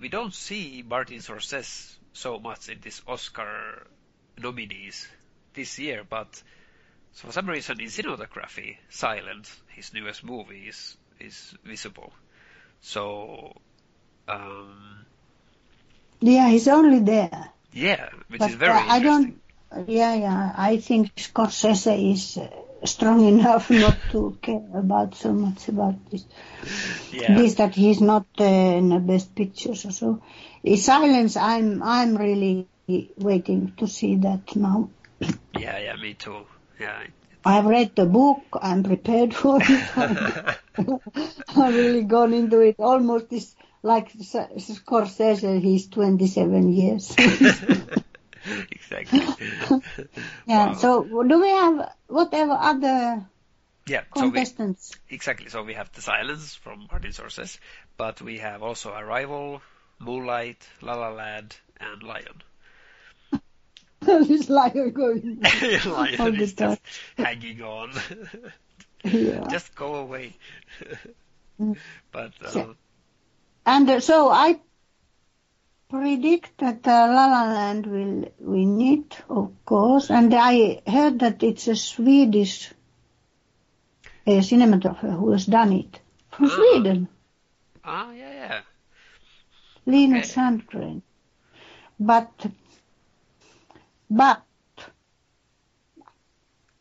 we don't see Martin Scorsese so much in this Oscar nominees this year, but for some reason in cinematography, Silent, his newest movie, is is visible. So. Um, Yeah, he's only there. Yeah, which But is very uh, I don't. Yeah, yeah. I think Scorsese is uh, strong [laughs] enough not to care about so much about this. Yeah, This that he's not uh, in the best pictures or so. In silence, I'm I'm really waiting to see that now. yeah, yeah, me too. Yeah, I've read the book. I'm prepared [laughs] for it. [laughs] I've really gone into it. Almost is like Scorsese. He's 27 years. [laughs] exactly. yeah. Wow. So do we have whatever other yeah, so we, contestants? exactly. So we have the silence from Martin Scorsese, but we have also Arrival, Moonlight, La La Land, and Lion. This lion going. all Lion the time. [laughs] just hanging on. [laughs] [laughs] Yeah. just go away. Mm. but uh, And uh, so I predict that uh, La La Land will win it, of course. And I heard that it's a Swedish uh, cinematographer who has done it from Ah. Sweden, ah, yeah, yeah. Linus Okay. Sandgren. But, but,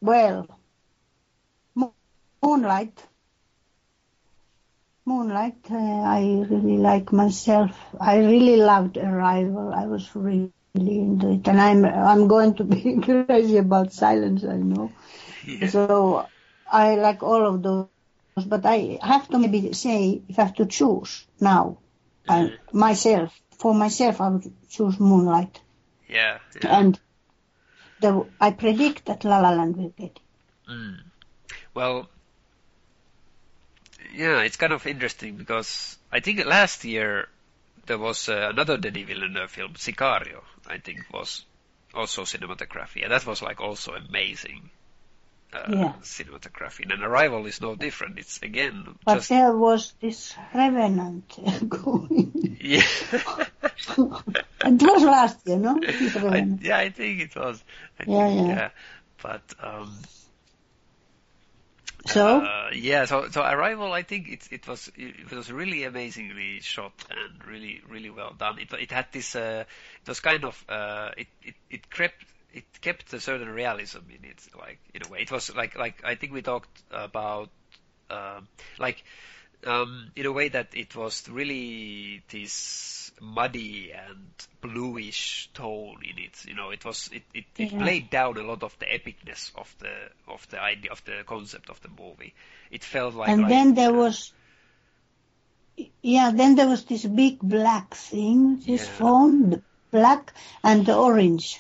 well, Moonlight. Moonlight, uh, I really like myself. I really loved Arrival. I was really into it, and I'm I'm going to be [laughs] crazy about Silence. I know. yeah. So I like all of those, but I have to maybe say if I have to choose now, I, myself for myself I would choose Moonlight, Yeah, yeah. and the I predict that La La Land will get. Mm. Well, yeah, it's kind of interesting because I think last year there was uh, another Denis Villeneuve film, Sicario, I think was also cinematography, and that was like also amazing uh, Yeah. cinematography. And Arrival is no different. It's again But just there was this Revenant [laughs] going. yeah. [laughs] it was last year, no? [laughs] I, yeah, I think it was. I Yeah, think, yeah. But um, So Uh, yeah, so so Arrival, I think it it was it was really amazingly shot and really really well done. It it had this uh, it was kind of uh, it it it kept it kept a certain realism in it, like in a way. It was like like I think we talked about um, like um, in a way that it was really this muddy and bluish tone in it. You know, it was it, it, it Yeah. played down a lot of the epicness of the of the idea of the concept of the movie. It felt like and like, then there was yeah then there was this big black thing this Yeah. phone the black and the orange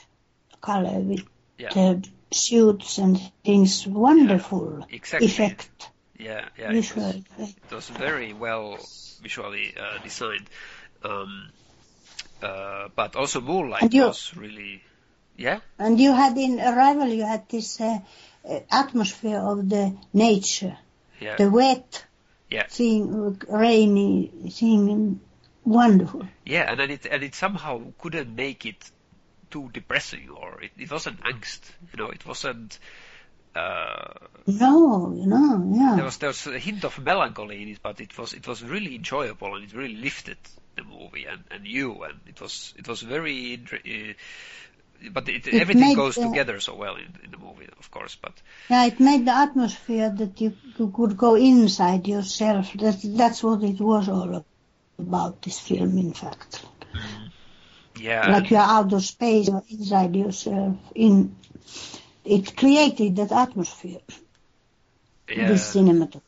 color with yeah. the suits and things wonderful exactly. effect. Yeah yeah it was, effect. it was very well visually uh, designed. Um, uh, but also Moonlight And you- was really yeah? And you had in arrival you had this uh, uh, atmosphere of the nature. Yeah. The wet Yeah. thing rainy thing wonderful. Yeah, and then it and it somehow couldn't make it too depressing, or it, it wasn't angst. You know, it wasn't. Uh, no you know yeah there was there was a hint of melancholy in it, but it was it was really enjoyable and it really lifted the movie and, and you and it was it was very. Uh, but it, It everything goes the- together so well in, in the movie, of course. But Yeah, it made the atmosphere that you, you could go inside yourself. That, that's what it was all about, this film, in fact. Yeah, Like you are out of space or inside yourself. In It created that atmosphere, yeah. this cinematography.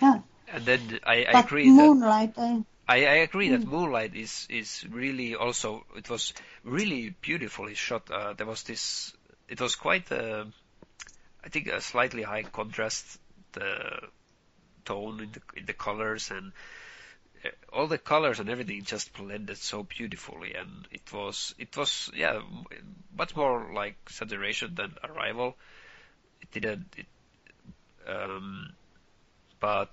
Yeah, and then I, I but agree that Moonlight, I, I, I agree that Moonlight is is really also it was really beautifully shot. Uh, there was this it was quite uh, I think a slightly high contrast the tone in the in the colors and all the colors and everything just blended so beautifully and it was it was yeah much more like saturation than arrival it didn't it um but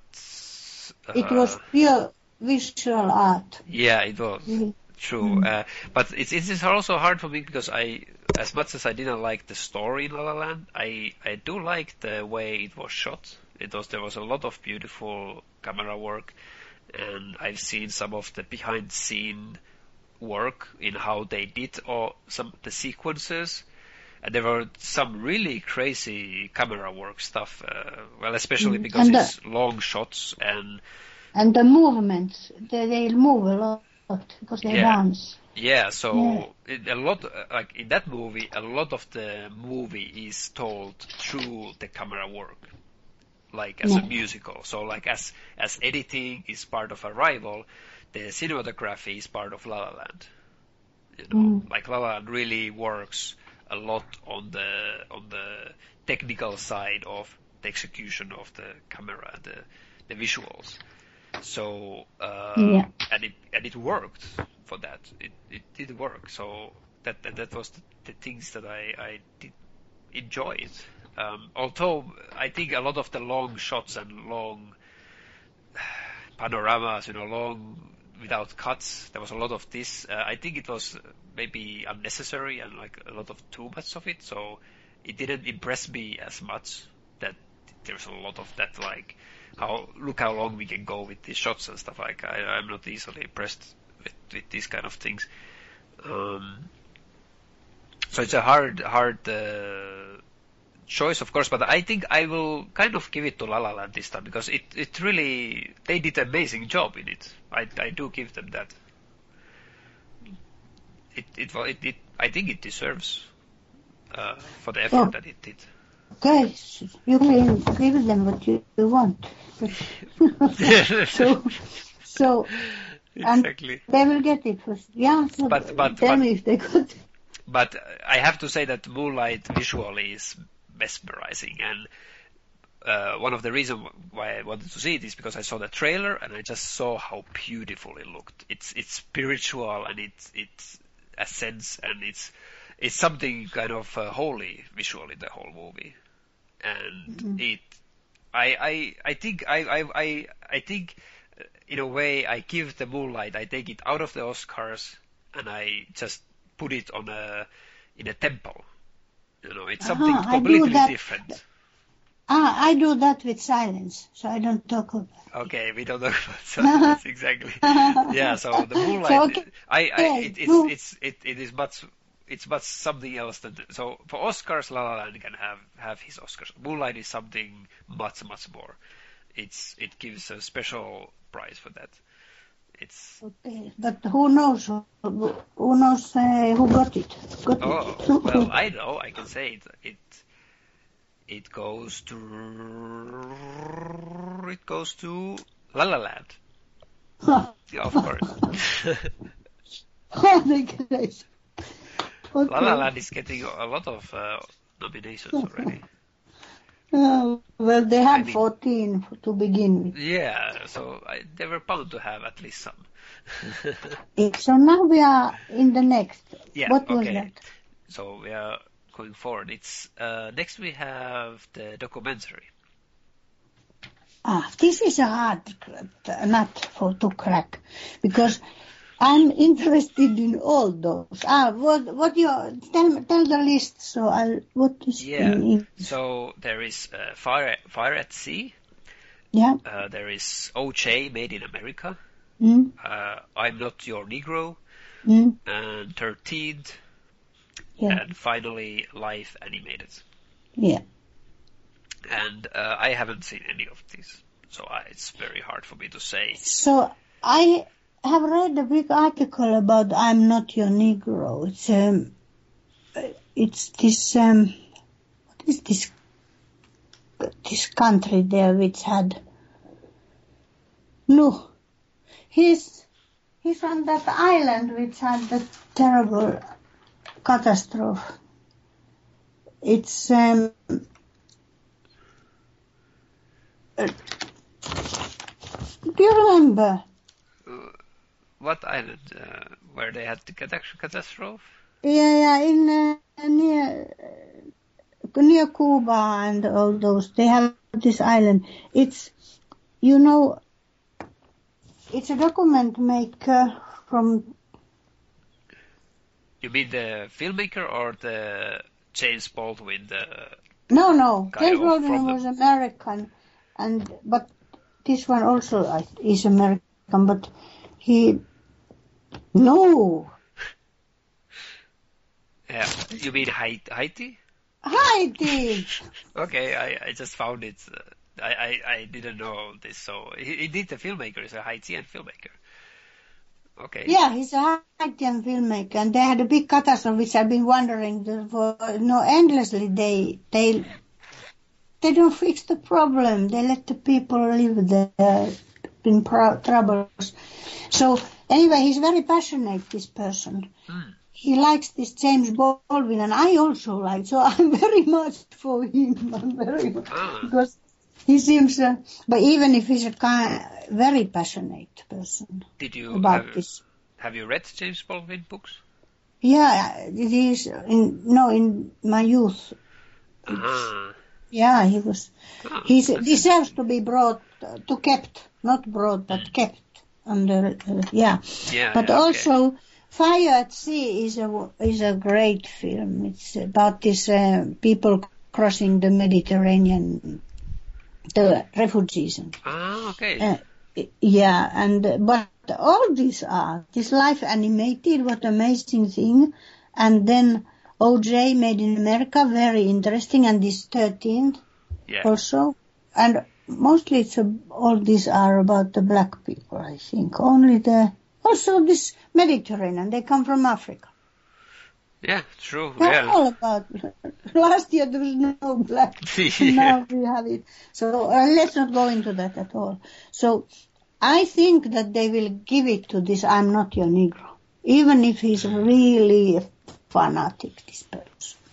uh, It was pure visual art. yeah it was Mhm. true Mm. uh, but it's it's also hard for me because I as much as I didn't like the story in La La Land I I do like the way it was shot it was there was a lot of beautiful camera work and I've seen some of the behind scene work in how they did or some the sequences and there were some really crazy camera work stuff uh, well especially Mm, because and the- it's long shots and And the movements, they, they move a lot because they Yeah. dance. Yeah, so Yeah. It, a lot, uh, like in that movie, a lot of the movie is told through the camera work, like as a musical. So like as as editing is part of Arrival, the cinematography is part of La La Land. You know, Mm. like La La Land really works a lot on the on the technical side of the execution of the camera the the visuals. So uh, Yeah. and it and it worked for that. It it did work. So that that, that was the, the things that I I did enjoy it. Um, although I think a lot of the long shots and long panoramas, you know, long without cuts, there was a lot of this. Uh, I think it was maybe unnecessary and like a lot of too much of it. So it didn't impress me as much that there's a lot of that like how look how long we can go with these shots and stuff like I, I'm not easily impressed with, with these kind of things. Um, so it's a hard hard uh, choice, of course, but I think I will kind of give it to La La Land this time because it it really they did an amazing job in it. I I do give them that. It it it, it I think it deserves uh, for the effort Oh. that it did. Okay, you can give them what you, you want. [laughs] so, so exactly. they will get it first. Yeah, so But- but- tell but- me if they it. But I have to say that Moonlight visually is mesmerizing, and uh, one of the reasons why I wanted to see it is because I saw the trailer and I just saw how beautiful it looked. It's it's spiritual and it's it's a sense and it's it's something kind of uh, holy visually the whole movie, and Mhm. it I I I think I I I I think uh, in a way I give the Moonlight I take it out of the Oscars and I just put it on a in a temple. You know, it's something Uh-huh, I do completely that. different. Ah, I do that with silence, so I don't talk about Okay, we don't know about [laughs] silence exactly. Yeah, so the [laughs] Moonlight, So, okay. I, I, it, it's, it's, it, it is much, it's much something else than, so for Oscars, La La Land can have, have his Oscars. Moonlight is something much, much more. It's, it gives a special prize for that. It's, Okay, but who knows? Who, knows uh, who got it? Got oh, it. well, I know, I can say it, it, it goes to, it goes to La La Land. Yeah, of course. [laughs] Holy. Okay. La La Land is getting a lot of uh, nominations already. Oh, well, they had I mean- 14 to begin with. Yeah, so I, they were bound to have at least some. [laughs] Eh, So now we are in the next. yeah, what was okay. that? So we are going forward. It's uh, next we have the documentary. Ah, this is a hard uh, nut for to crack because I'm interested in all those. Ah, what what you tell tell the list so I'll what is Yeah. in, So there is uh, Fire Fire at Sea. yeah Uh, there is OJ Made in America. mm, Uh, I'm Not Your Negro. mm, And Thirteenth. yeah And finally Life Animated. yeah And uh, I haven't seen any of these, so I, it's very hard for me to say. So I I have read a big article about "I'm Not Your Negro." It's um, it's this um, what is this this country there which had no, he's he's on that island which had the terrible catastrophe. It's um. Uh, do you remember? Uh, what island? Uh, where they had the catastrophe? Yeah, yeah, in uh, near uh, near Cuba and all those. They have this island. It's, you know, it's a document maker from. You mean the filmmaker or the James Baldwin? The no, no, James Baldwin the- was American, and but this one also is American, but he. No, yeah, you mean Haiti? Haiti. Okay, I, I just found it. Uh, I, I I didn't know this. So he- indeed, the filmmaker is a Haitian filmmaker. Okay. Yeah, he's a Haitian filmmaker, and they had a big catastrophe, which I've been wondering for no endlessly. They they they don't fix the problem. They let the people live there in pro- troubles. So anyway, he's very passionate. This person. Hmm. He likes this James Baldwin, and I also like. So [laughs] I'm very much for him. I'm very Ah. because he seems. Uh, but even if he's a kind, very passionate person Did you about have, this. have you read James Baldwin books? Yeah, it is in no in my youth. Ah. Yeah, he was. Ah, He deserves to be brought uh, to kept, not brought but kept under. Uh, yeah, Yeah, but yeah, okay. also Fire at Sea is a is a great film. It's about these uh, people crossing the Mediterranean, the refugees. Ah, okay. uh, yeah, and but all these are this life animated. What amazing thing! And then OJ made in America very interesting, and this 13th yeah. also, and mostly it's a, all these are about the black people. I think only the also this Mediterranean. They come from Africa. Yeah, true. They're Yeah. all about. Last year there was no black. [laughs] Yeah. Now we have it. So uh, let's not go into that at all. So I think that they will give it to this I'm not your Negro. Even if he's really a fanatic, this person.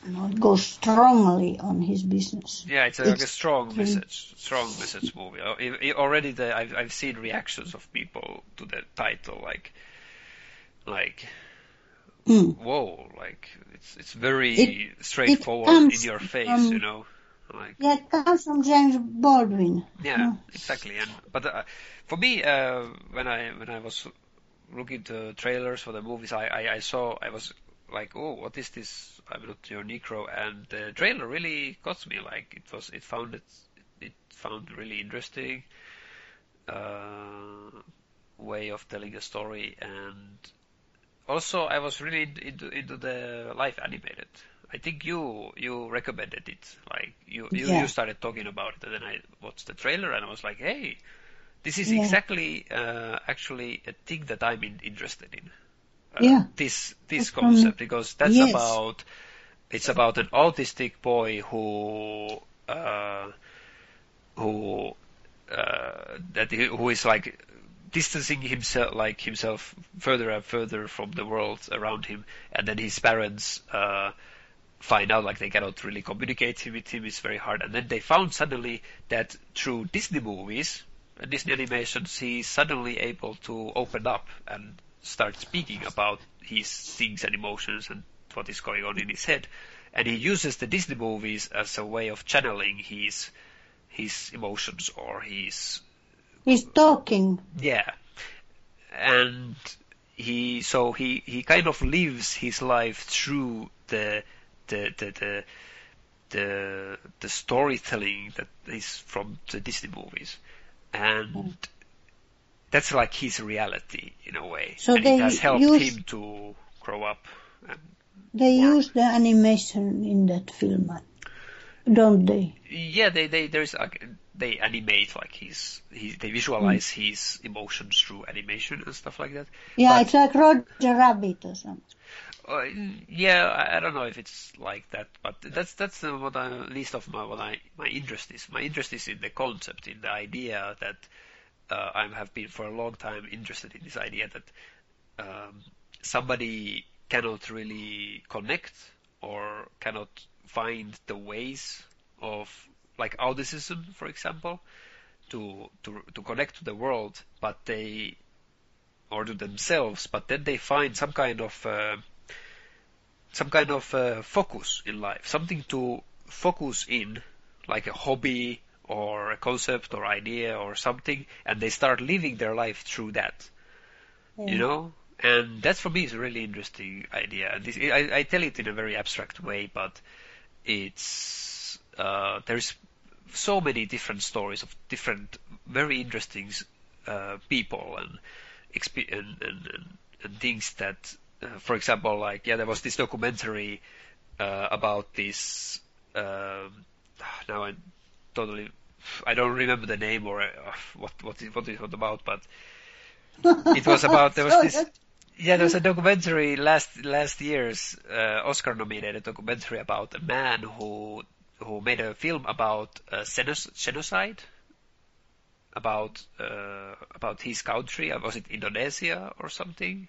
You know, it goes strongly on his business. Yeah, it's a, like a It's- strong Mm. message, strong message movie. I- Already, the, I've I've seen reactions of people to the title, like, like, Mm. whoa, like it's it's very It- straightforward it in your face, from- you know, like Yeah, it comes from James Baldwin. yeah, No. exactly. And but uh, for me, uh, when I when I was looking to trailers for the movies, I, I I saw I was like, oh, what is this? I'm not your Negro, and the trailer really got me. Like it was, it found it, it found really interesting uh, way of telling a story, and also I was really into into the life animated. I think you you recommended it. Like you you, Yeah. you started talking about it, and then I watched the trailer, and I was like, hey. This is Yeah. exactly, uh, actually a thing that I'm in, interested in. Uh, Yeah. This this From- concept because that's yes. about it's about an autistic boy who uh, who uh, that he, who is like distancing himself like himself further and further from the world around him, and then his parents uh, find out like they cannot really communicate with him. It's very hard, and then they found suddenly that through Disney movies and Disney animations, he's suddenly able to open up and start speaking about his things and emotions and what is going on in his head. And he uses the Disney movies as a way of channeling his his emotions or his He's talking. yeah. And he so he he kind of lives his life through the the the the the, the storytelling that is from the Disney movies. And mm. That's like his reality in a way. So and they it has helped use- him to grow up. And They Or- use the animation in that film, don't they? yeah, they they there's like they animate like his he they visualize Mm. his emotions through animation and stuff like that. Yeah, But- it's like Roger Rabbit or something. Uh, yeah, I, I don't know if it's like that, but that's that's uh, what I, least of my what I my interest is. My interest is in the concept, in the idea that uh, I have been for a long time interested in this idea that um, somebody cannot really connect or cannot find the ways of like autism, for example, to to to connect to the world, but they or to themselves, but then they find some kind of uh, some kind of uh, focus in life, something to focus in, like a hobby or a concept or idea or something, and they start living their life through that. Yeah. You know, and that for me is a really interesting idea. This, I, I tell it in a very abstract way, but it's uh, there's so many different stories of different very interesting uh, people and, exp- and, and, and, and things that, uh, for example, like yeah, there was this documentary uh, about this. Um, [sighs] now I totally I don't remember the name or uh, what what it, what it was about, but it was [laughs] about there was this yeah, there was a documentary last last year's uh, Oscar nominated documentary about a man who who made a film about uh, genocide about uh, about his country. Uh, Was it Indonesia or something,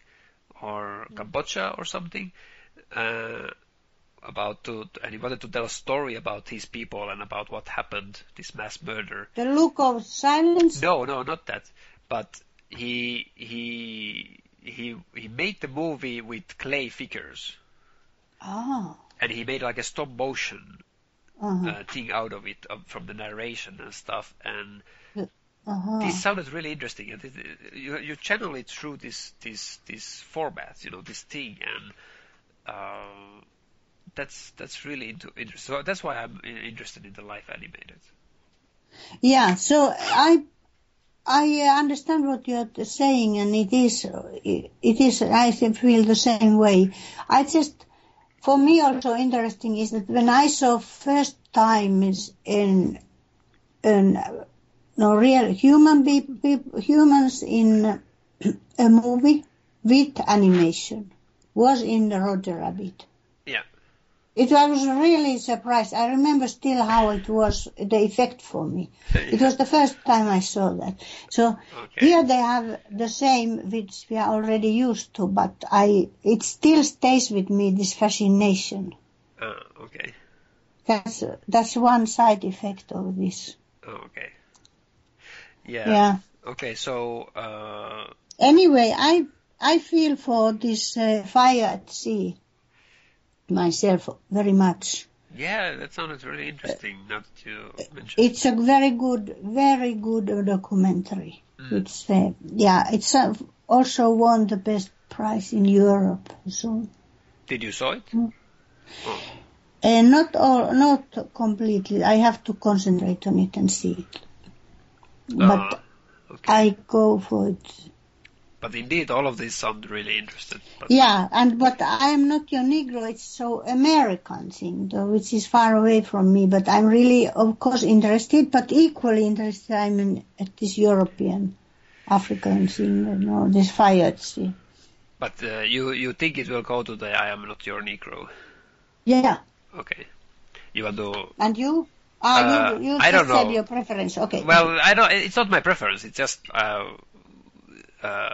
or Cambodia or something? Uh, about to and he wanted to tell a story about his people and about what happened, this mass murder. The look of silence. No, no, not that. But he he he he made the movie with clay figures, Ah. and he made like a stop motion Uh-huh. uh, thing out of it uh, from the narration and stuff. And uh-huh. this sounded really interesting. And it, you you channel it through this this this format, you know, this thing, and uh, that's that's really into, interesting. So that's why I'm interested in the life animated. Yeah, so I I understand what you're saying, and it is it it is I feel the same way. I just for me also interesting is that when I saw first time is in in no real human be, be, humans in a movie with animation was in the Roger Rabbit. It I was really surprised. I remember still how it was the effect for me. It was the first time I saw that. So Okay. here they have the same which we are already used to, but I it still stays with me this fascination. Uh, okay. That's that's one side effect of this. Oh, okay. Yeah. Yeah. Okay. So. Uh, Anyway, I I feel for this uh, fire at sea myself very much. Yeah, that sounds really interesting. Now that you mentioned. It's a very good, very good documentary. Mm. It's uh, yeah, it's uh, also won the best prize in Europe. So Did you saw it? Mm. Oh, uh, not all, not completely. I have to concentrate on it and see it. But Ah, okay. I go for it. But indeed, all of these sound really interesting. But Yeah, and but I am not your Negro. It's so American thing, though, which is far away from me. But I'm really, of course, interested. But equally interested, I'm in at this European, African thing. You know, this fire at sea. But uh, you you think it will go to the I am not your Negro? Yeah, Okay. You want to? and you? Ah, Uh, you, you I just don't said know. your preference. Okay. Well, I don't. It's not my preference. It's just uh, uh,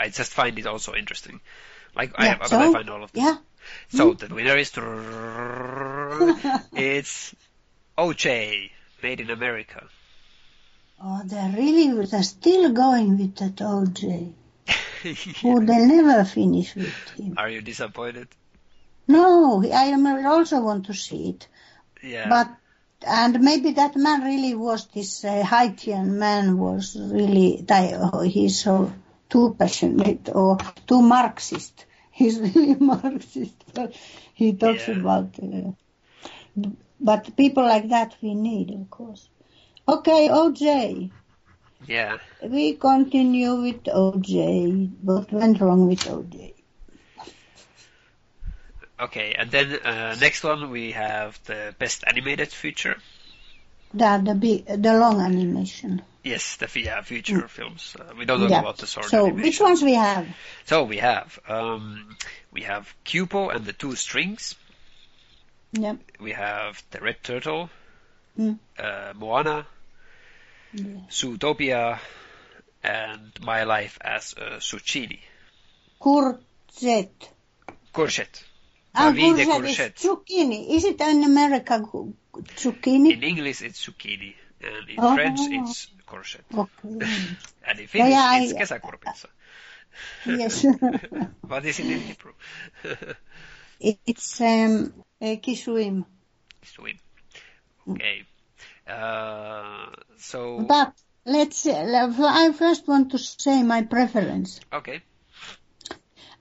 I just find it also interesting. Like I, Yeah, but so, I find all of this. yeah. So the winner is it's OJ, made in America. Oh, they're really, they're still going with that OJ. Who they'll never finish with him. Are you disappointed? No, I also want to see it. Yeah. But and maybe that man really was this uh, Haitian man was really di- oh, he's so too passionate or too Marxist. He's [laughs] really Marxist. But he talks Yeah. about. Uh, but people like that we need, of course. Okay, OJ. yeah. We continue with OJ. What went wrong with OJ? Okay, and then uh, next one we have the best animated feature. The the big, the long animation. Yes, the yeah, feature films. Uh, we don't talk Yeah. about the short So animation. which ones we have? So we have um, we have Kubo and the Two Strings. Yep. We have the Red Turtle, Mm. uh, Moana, Yeah. Zootopia, and My Life as a Zucchini. Courgette. Courgette. Ah, de courgette is zucchini. Is it an American zucchini? In English it's zucchini. and in Oh. French it's courgette, Okay. and in Finnish Yeah, I- [laughs] it's kesäkurpitsa. yes. What is it in Hebrew? [laughs] it's um, a kisuim. Swim. Okay. Uh, so But let's. I first want to say my preference. okay.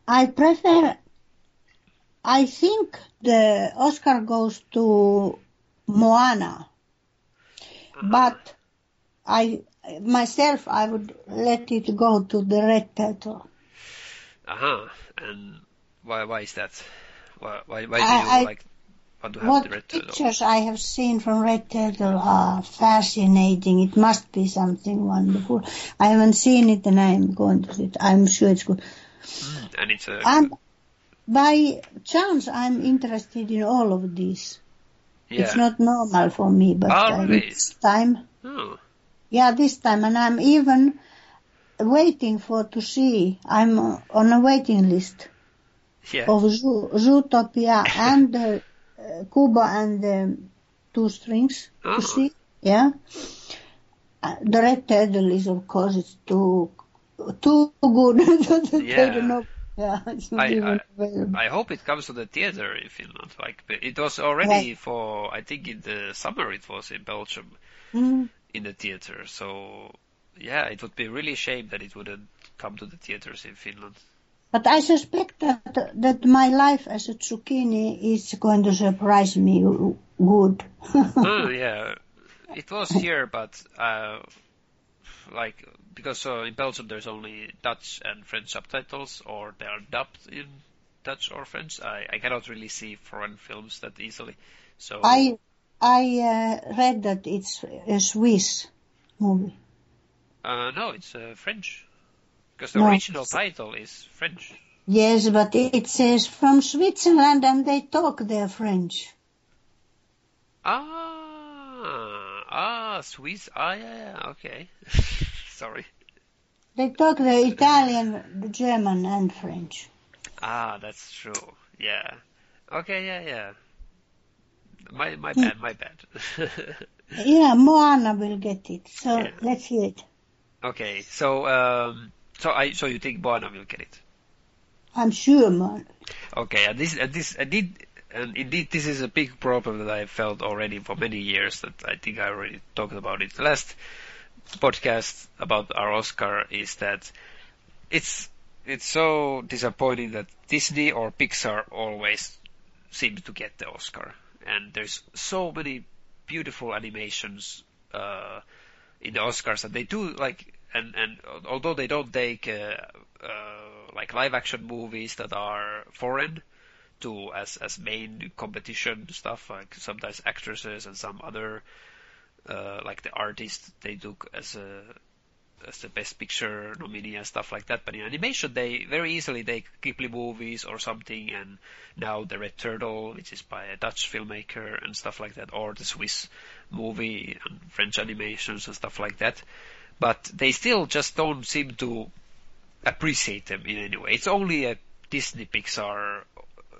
I prefer. I think the Oscar goes to Moana, but I myself I would let it go to the Red Turtle. Uh huh. And why why is that? Why why, why do I- you I- like want to have What the red turtle? pictures I have seen from Red Turtle are fascinating. It must be something wonderful. I haven't seen it and I'm going to see it. I'm sure it's good. Mm, and it's a And by chance I'm interested in all of these. Yeah. It's not normal for me, but Oh, really? this time, Oh, yeah, this time, and I'm even waiting for to see. I'm on a waiting list yeah. of Zoo, Zootopia [laughs] and uh, Kubo and um, Two Strings Oh. to see. Yeah, uh, the Red Turtle is of course it's too too good. [laughs] Yeah. Yeah, it's [laughs] not I- I- I hope it comes to the theater in Finland. Like it was already for I think in the summer it was in Belgium Mm. in the theater. So yeah, it would be really shame that it wouldn't come to the theaters in Finland. But I suspect that that my life as a zucchini is going to surprise me good. [laughs] oh yeah, it was here, but uh, like because uh, in Belgium there's only Dutch and French subtitles, or they are dubbed in Dutch or French. I, I cannot really see foreign films that easily. So I I uh, read that it's a Swiss movie. uh, no, it's uh, French because the No. original title is French. Yes, but it says from Switzerland and they talk their French. Ah, ah, Swiss. Ah, yeah, yeah. Okay. [laughs] Sorry. They talk the Italian, the German and French. Ah, that's true. Yeah. Okay, yeah, yeah. My my bad, my bad. [laughs] Yeah, Moana will get it. So Yeah. let's hear it. okay, so um, so I so you think Moana will get it? I'm sure, Moana. Okay, and this and this and did and indeed this is a big problem that I felt already for many years. That I think I already talked about it last podcast about our Oscar is that it's it's so disappointing that Disney or Pixar always seem to get the Oscar, and there's so many beautiful animations uh, in the Oscars that they do like, and and although they don't take uh, uh, like live action movies that are foreign to as as main competition stuff, like sometimes actresses and some other uh, like the artist they took as a as the best picture nominee and stuff like that. But in animation, they very easily take Ghibli movies or something, and now the Red Turtle, which is by a Dutch filmmaker and stuff like that, or the Swiss movie and French animations and stuff like that. But they still just don't seem to appreciate them in any way. It's only a Disney Pixar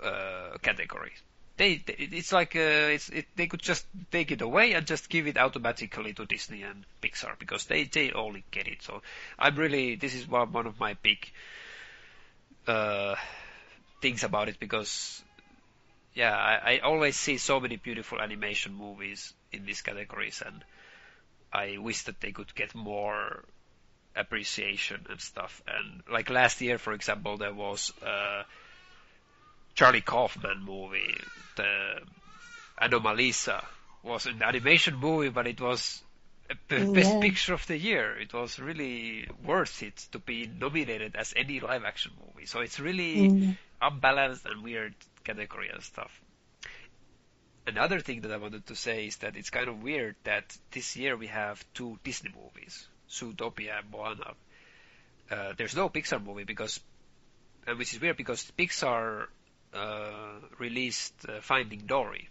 uh, category. They, it's like uh, it's it, they could just take it away and just give it automatically to Disney and Pixar because they they only get it. So I'm really this is one one of my big uh, things about it because yeah I, I always see so many beautiful animation movies in these categories and I wish that they could get more appreciation and stuff. And like last year, for example, there was uh, Charlie Kaufman movie, the Anomalisa, was an animation movie, but it was a b- Yeah. best picture of the year. It was really worth it to be nominated as any live action movie. So it's really Mm. unbalanced and weird category and stuff. Another thing that I wanted to say is that it's kind of weird that this year we have two Disney movies, Zootopia and Moana. Uh, there's no Pixar movie because, uh, which is weird because Pixar released uh, Finding Dory.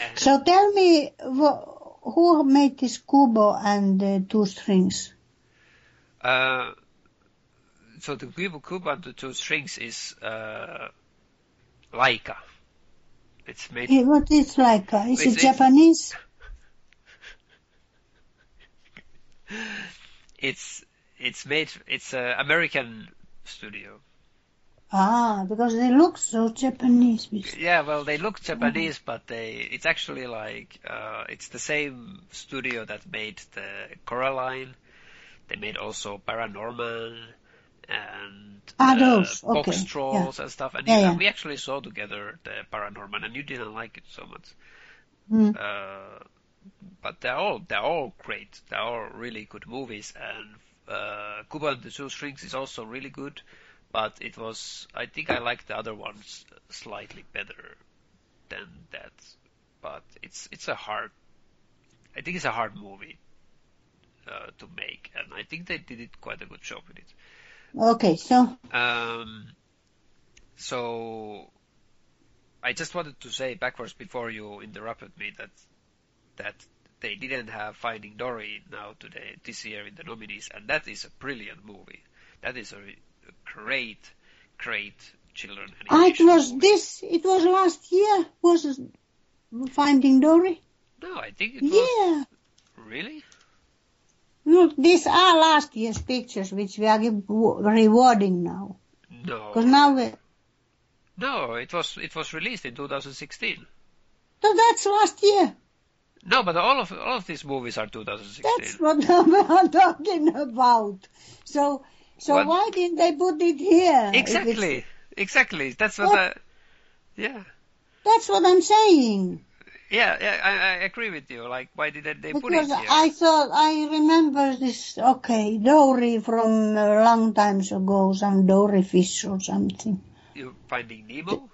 And- So tell me, wh- who made this Kubo and uh, two strings? Uh, so the Kubo Kubo and the Two Strings is uh, Laika. It's made Eh, What is? Uh, is It's- it Japanese? [laughs] It's it's made. It's a American studio. Ah, because they look so Japanese. Yeah, well, they look Japanese, but they it's actually like uh, it's the same studio that made the Coraline. They made also Paranorman and Ah, uh. Box Okay, Trolls and stuff. And Yeah, you, yeah. we actually saw together the Paranorman, and you didn't like it so much. Mm. Uh, but they're all they're all great. They're all really good movies, and uh, Kubo and the Two Strings is also really good. But it was I think I like the other ones slightly better than that. But it's it's a hard. I think it's a hard movie uh, to make, and I think they did it quite a good job with it. Okay, so Um, so I just wanted to say backwards before you interrupted me that that they didn't have Finding Dory now today this year in the nominees, and that is a brilliant movie. That is a, great, great children ah, it was this. It was last year. Was it Finding Dory? No, I think it was Yeah. really. Look, these are last year's pictures which we are rewarding now. No, Because now we, no, it was it was released in 2016. so that's last year. No, but all of all of these movies are 2016. That's what [laughs] I'm talking about. So, so why didn't they put it here? Exactly, exactly. That's what. What? I, yeah, That's what I'm saying. yeah, yeah. I, I agree with you. Like, why didn't they put it here? Because? I thought I remember this. Okay, Dory from a long times ago, some Dory fish or something. You're Finding Nemo?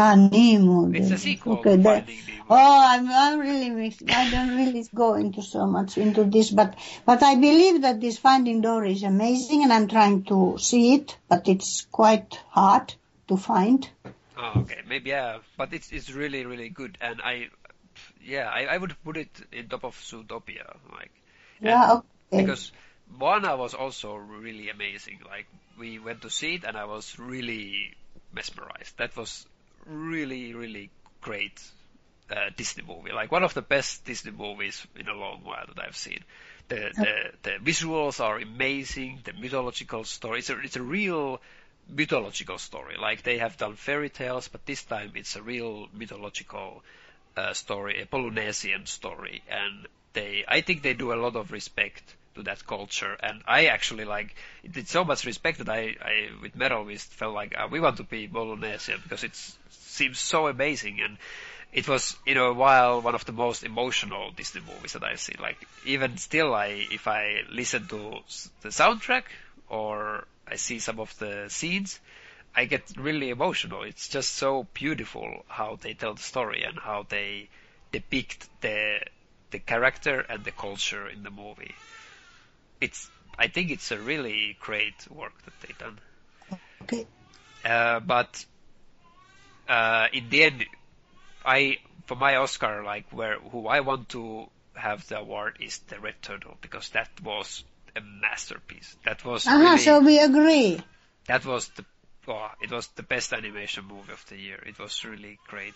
Ah, Nemo. It's a sequel Okay, that, Oh, I'm, I'm really mixed. I don't really go into so much into this, but but I believe that this Finding Dory is amazing, and I'm trying to see it, but it's quite hard to find. Oh, okay, maybe yeah, but it's it's really really good, and I, yeah, I, I would put it in top of Zootopia, like, Yeah, okay. because Moana was also really amazing. Like, we went to see it, and I was really mesmerized. That was really really great uh, Disney movie, like one of the best Disney movies in a long while that I've seen. The the the visuals are amazing. The mythological story it's a it's a real mythological story. Like they have done fairy tales, but this time it's a real mythological uh, story, a Polynesian story, and they I think they do a lot of respect to that culture. And I actually like it did so much respect that I, I with Metal we felt like uh, we want to be Polynesian because it seems so amazing and it was in a while one of the most emotional Disney movies that I've seen. Like even still, I if I listen to the soundtrack or I see some of the scenes, I get really emotional. It's just so beautiful how they tell the story and how they depict the the character and the culture in the movie. It's I think it's a really great work that they done. Okay. Uh, but uh, in the end, I for my Oscar, like where who I want to have the award is the Red Turtle because that was a masterpiece. That was Aha, really, so we agree. that was the oh, it was the best animation movie of the year. It was really great.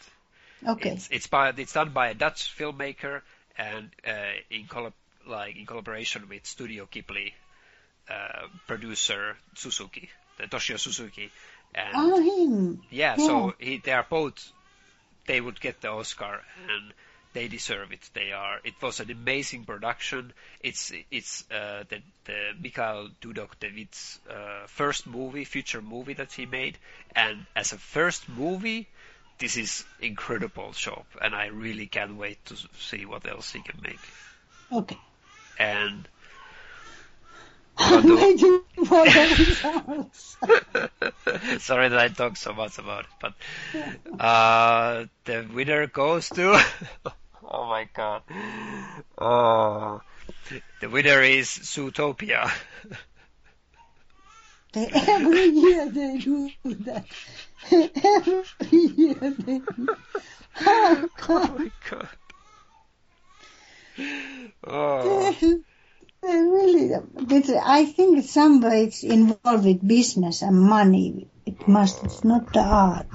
Okay. It's it's by it's done by a Dutch filmmaker and uh, in collab like in collaboration with Studio Ghibli uh, producer Suzuki, the Toshio Suzuki, and Oh, him. yeah, Yeah. so he, they are both. They would get the Oscar, and they deserve it. They are. It was an amazing production. It's it's uh, the the Mikhail Dudok de Wit's uh, first movie, feature movie that he made, and as a first movie, this is incredible job, and I really can't wait to see what else he can make. Okay. And I'm waiting for the. Sorry that I talk so much about it, but uh, the winner goes to. [laughs] oh my god! Oh, the winner is Zootopia. [laughs] Every year they do that. [laughs] Every year they do. Oh my god! Oh, [laughs] really, I think somewhere it's involved with business and money. It must, it's not the art.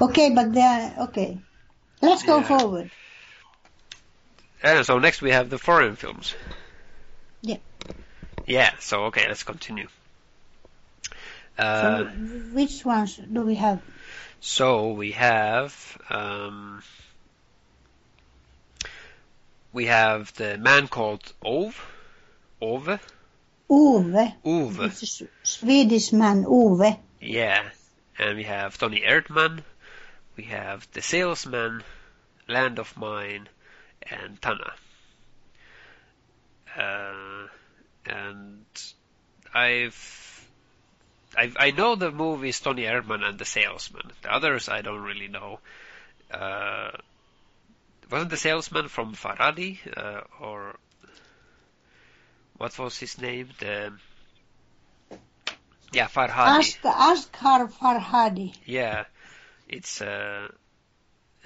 Okay, but they are, okay. Let's go Yeah. forward. and so next we have the foreign films. Yeah. Yeah. So okay, let's continue. So Uh, which ones do we have? so we have um, we have the man called Ove. Ove. Ove. Ove. It's a S- Swedish man, Ove. Yeah. And we have Toni Erdmann. We have The Salesman, Land of Mine, and Tanna. Uh, and I've, I've, I know the movies Toni Erdmann and The Salesman. The others I don't really know. Uh, wasn't The Salesman from Farhadi, uh, or what was his name? The, yeah, Farhadi. Ask, Asghar Farhadi. Yeah, it's uh,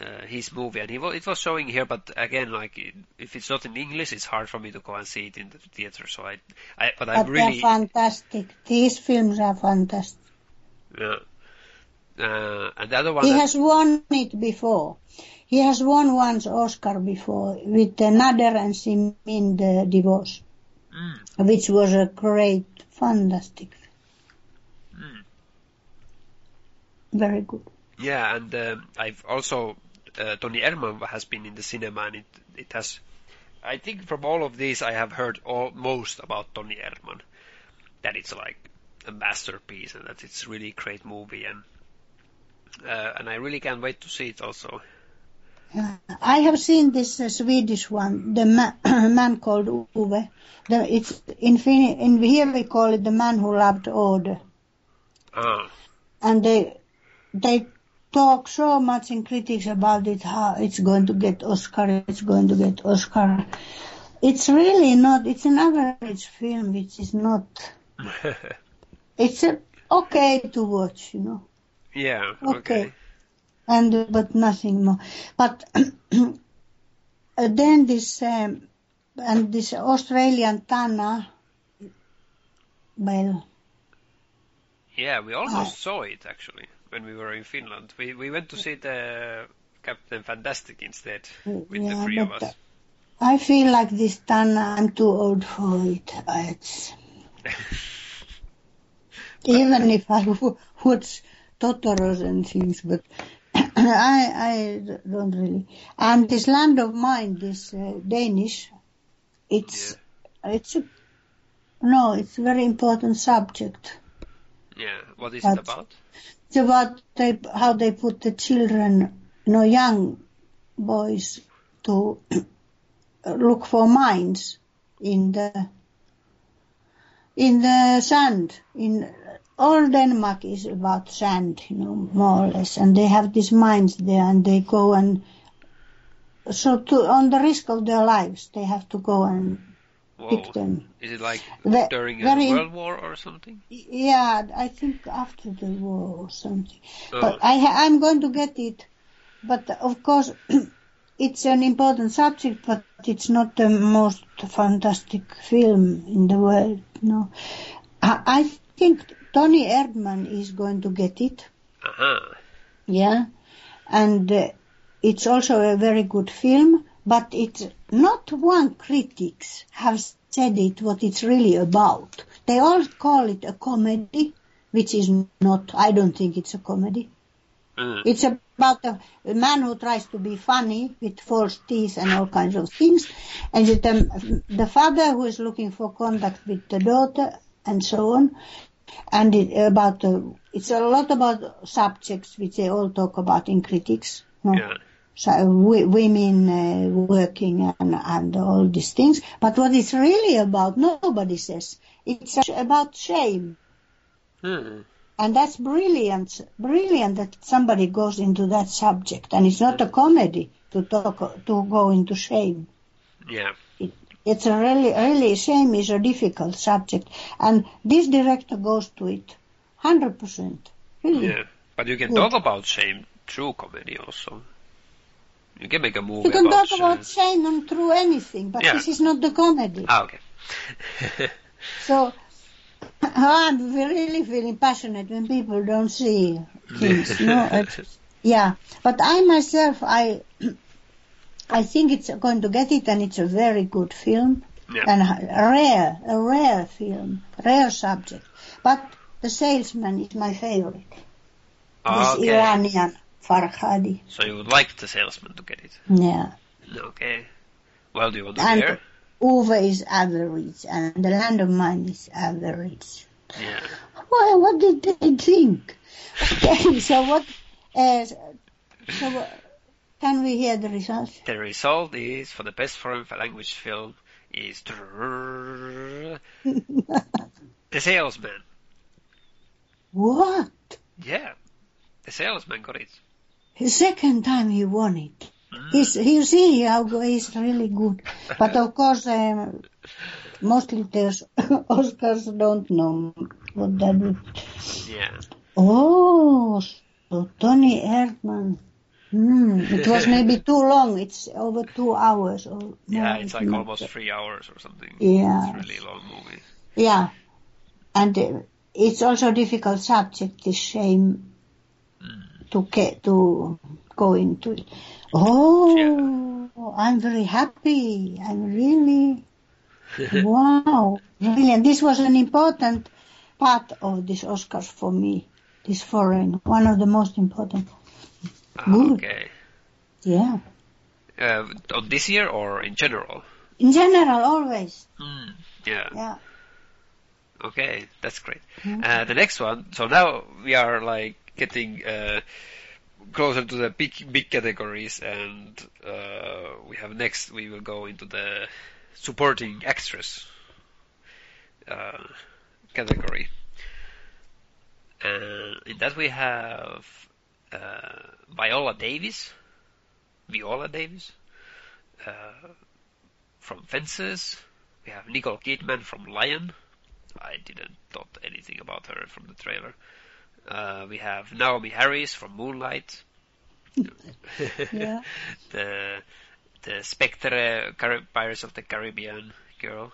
uh, his movie, and he wa- it was showing here. But again, like if it's not in English, it's hard for me to go and see it in the theater. So I, I but But they're really, fantastic. These films are fantastic. yeah. Uh, and the other one, He has won it before. He has won once Oscar before with the Nader and Simin the divorce, Mm, which was a great, fantastic, mm. very good. yeah, and um I've also uh, Toni Erdmann has been in the cinema, and it it has. I think from all of these, I have heard all, most about Toni Erdmann. That it's like a masterpiece, and that it's really great movie, and uh, and I really can't wait to see it also. Uh, I have seen this uh, Swedish one, the ma- [clears throat] man called Ove. The, it's in, in here we call it the man who loved order, Ah, and they they talk so much in critics about it how it's going to get Oscar, it's going to get Oscar. It's really not. It's an average film, which is not. [laughs] It's a, okay to watch, you know. Yeah, Okay. okay. and uh, but nothing more. But [clears throat] uh, then this um, and this Australian Tanna, well, Yeah, we almost Ah. saw it actually when we were in Finland. We we went to see the Captain Fantastic instead with the yeah, three of us. I feel like this Tanna, I'm too old for it. It's, [laughs] even if I [laughs] w- watch Totoros and things, but [coughs] I I don't really. And this land of mine, this uh, Danish, it's it's a no, it's a very important subject. yeah, what is But- it about? It's about they, how they put the children, you know, young boys to [coughs] look for mines in the in the sand. In all Denmark is about sand, you know, more or less, and they have these mines there, and they go and so to on the risk of their lives, they have to go and pick them. Is it like Ve- during very- World War or something? Yeah, I think after the war or something. Oh, But I I'm going to get it. But of course, [clears throat] it's an important subject, but it's not the most fantastic film in the world. No, I, I think Toni Erdmann is going to get it. uh-huh. Yeah, and uh, it's also a very good film. But it's not one critics have said it what it's really about. They all call it a comedy, which is not. I don't think it's a comedy. Mm. It's about a, a man who tries to be funny with false teeth and all kinds of things, and it, um, the father who is looking for contact with the daughter and so on. And it, about the, it's a lot about subjects which they all talk about in critics. No? Yeah. So, w- women uh, working and, and all these things. But what it's really about, nobody says. It's about shame. Hmm. And that's brilliant, brilliant that somebody goes into that subject. And it's not a comedy to talk, to go into shame. Yeah. It's a really, really, shame is a difficult subject. And this director goes to it 100%. Really. Yeah. But you can Good. talk about shame through comedy also. You can make a movie You can about talk about shame. shame and through anything, but Yeah. this is not the comedy. Ah, okay. [laughs] So [laughs] I'm really feeling passionate when people don't see things. no, [laughs] yeah, but I myself, I, I think it's going to get it, and it's a very good film. Yeah. and a rare, a rare film, rare subject. But The Salesman is my favorite. Ah, This okay. Iranian Farhadi. So you would like the salesman to get it? Yeah. Okay. Well, do you want to And hear? Ove is average, and The Land of Mine is average. Yeah. Well, what did they think? [laughs] Okay, so what? Uh, so what- can we hear the results? The result is for the best foreign language film is [laughs] The Salesman. What? Yeah. The Salesman got it. The second time he won it. Mm. He's, you see how he's really good. But of course, um, mostly the [laughs] Oscars don't know what that is. Yeah. Oh, so Toni Erdmann. Hmm, it was [laughs] maybe too long. It's over two hours or. Yeah, it's like almost three hours or something. Yeah. It's really long movie. Yeah, and uh, it's also a difficult subject. This shame Mm. to get to go into it. Oh, I'm very happy. I'm really wow, really. And this was an important part of this Oscars for me. This foreign, one of the most important. Ah, okay. Yeah, Uh, on this year or in general? in general, always. Mm. Yeah. Yeah. Okay, that's great. Mhm. Uh, the next one. So now we are like getting uh, closer to the big big categories, and uh, we have next. We will go into the supporting actress uh, category, and in that we have uh, Viola Davis, Viola Davis, uh, from Fences. We have Nicole Kidman from Lion. I didn't thought anything about her from the trailer. Uh, we have Naomie Harris from Moonlight. [laughs] [laughs] The the Spectre Car- Pirates of the Caribbean girl.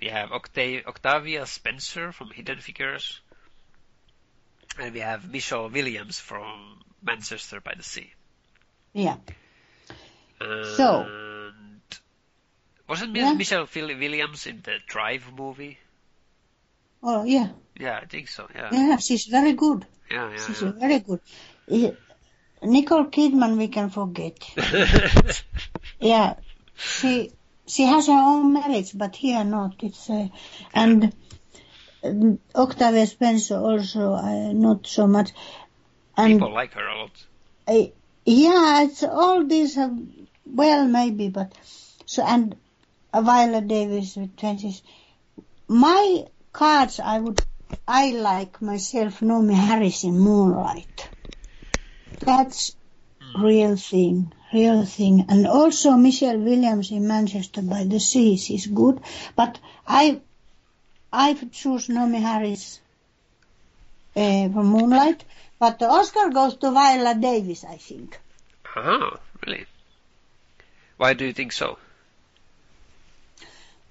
We have Octa- Octavia Spencer from Hidden Figures. And we have Michelle Williams from Manchester by the Sea. Yeah. And wasn't Mi- Yeah. Michelle Williams in the Drive movie? Oh, yeah. Yeah, I think so. Yeah, Yeah, she's very good. yeah, yeah. She's very good. Eh, Nicole Kidman, we can forget. yeah. [laughs] Yeah, she she has her own merits, but here not. It's uh, and Octavia Spencer also uh, not so much. And People like her a lot. uh, yeah, it's all these. Uh, well, maybe, but so and uh, Viola Davis with twenties. My cards, I would, I like myself. Naomie Harris in Moonlight. That's real thing, real thing. And also Michelle Williams in Manchester by the Sea is good, but I, I choose Naomie Harris uh, for Moonlight. But the Oscar goes to Viola Davis, I think. Oh, really? Why do you think so?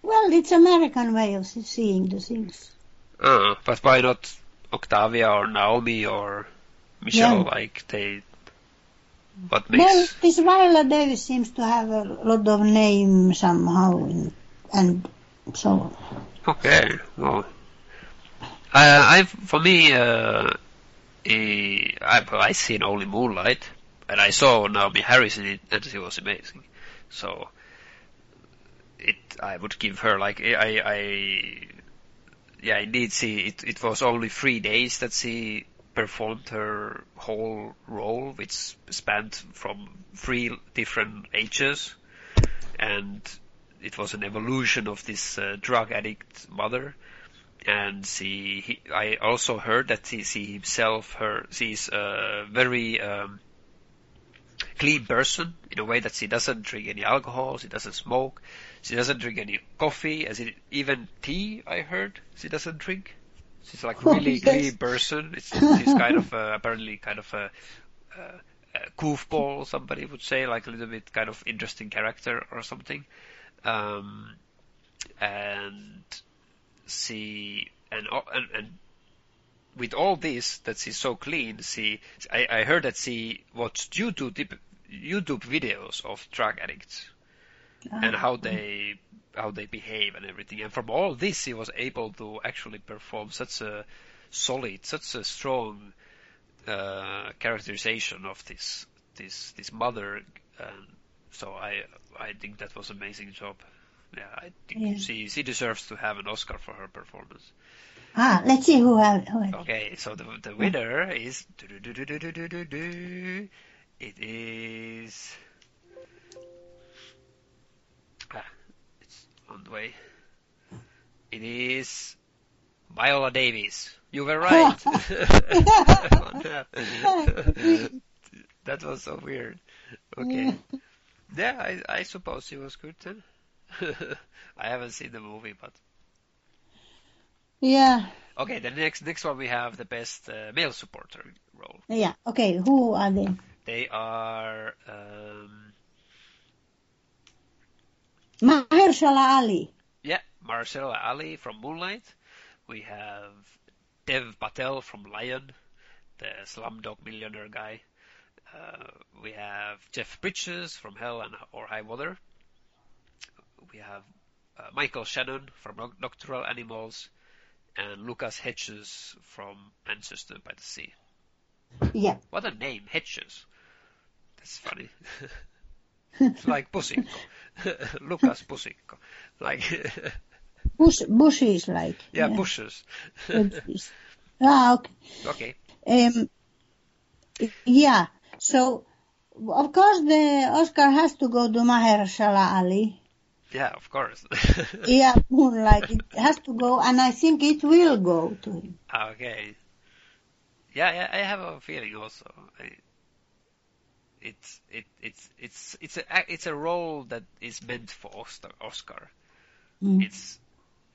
Well, it's American way of seeing the things. Uh, but why not Octavia or Naomi or Michelle? Yeah. Like they, what Well, this Viola Davis seems to have a lot of name somehow, in, and so Okay, well, I, I for me, uh, eh, I I seen only Moonlight, and I saw Naomie Harris in it, and she was amazing. So it, I would give her like I I yeah, indeed, she it it was only three days that she performed her whole role, which spanned from three different ages, and it was an evolution of this uh, drug addict mother. And she, he, I also heard that she, she himself, her, she's a very um, clean person in a way that she doesn't drink any alcohol, she doesn't smoke, she doesn't drink any coffee, as it, even tea. I heard she doesn't drink. She's like Oh, really yes. clean person. It's, [laughs] she's kind of uh, apparently kind of a, a, a goofball, somebody would say, like a little bit kind of interesting character or something. Um, and she and, and and with all this that she's so clean, she I, I heard that she watched YouTube YouTube videos of drug addicts and how they how they behave and everything. And from all this, he was able to actually perform such a solid, such a strong uh, characterization of this this this mother. And so I I think that was amazing job. Yeah, I think Yeah. she she deserves to have an Oscar for her performance. Ah, let's see who have. Who have. Okay, so the the winner is it is ah, it's on the way. It is Viola Davis. You were right. [laughs] [laughs] that was so weird. Okay. Yeah, I I suppose she was good then. [laughs] I haven't seen the movie, but Yeah, Okay, the next next one we have the best uh, male supporter role. yeah. Okay, who are they? They are um, Mahershala Ali. yeah, Marcella Ali from Moonlight. We have Dev Patel from Lion, the Slumdog Millionaire guy. Uh, we have Jeff Bridges from Hell and or High Water. We have uh, Michael Shannon from Noc- Nocturnal Animals, and Lucas Hedges from Manchester by the Sea. Yeah. What a name, Hedges. That's funny. it's [laughs] like Pusikko. [laughs] Lucas Pusikko. Like, [laughs] Bush, bushes like. yeah, bushes. bushes. Ah, okay. okay. Um, yeah. So, of course, the Oscar has to go to Mahershala Ali. Yeah, of course. [laughs] Yeah, Moonlight. It has to go, and I think it will go to him. okay. Yeah, yeah, I have a feeling also. I, it's it it's it's it's a it's a role that is meant for Oscar. Oscar. Mm. It's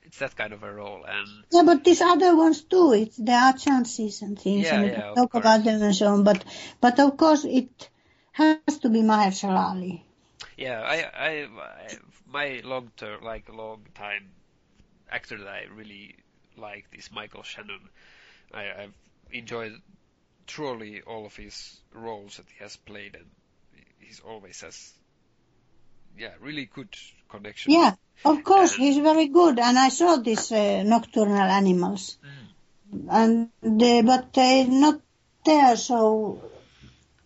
it's that kind of a role, and Yeah, but these other ones too. It's there are chances and things, Yeah, and we yeah, can talk course. about them and so on. But, but of course, it has to be Mahershala Ali. Yeah, I, I, I my long term, like long time actor that I really like is Michael Shannon. I, I've enjoyed truly all of his roles that he has played, and he's always has, yeah, really good connection. Yeah, of course, And- he's very good, and I saw this uh, Nocturnal Animals, Mm. and uh, but uh, not there, so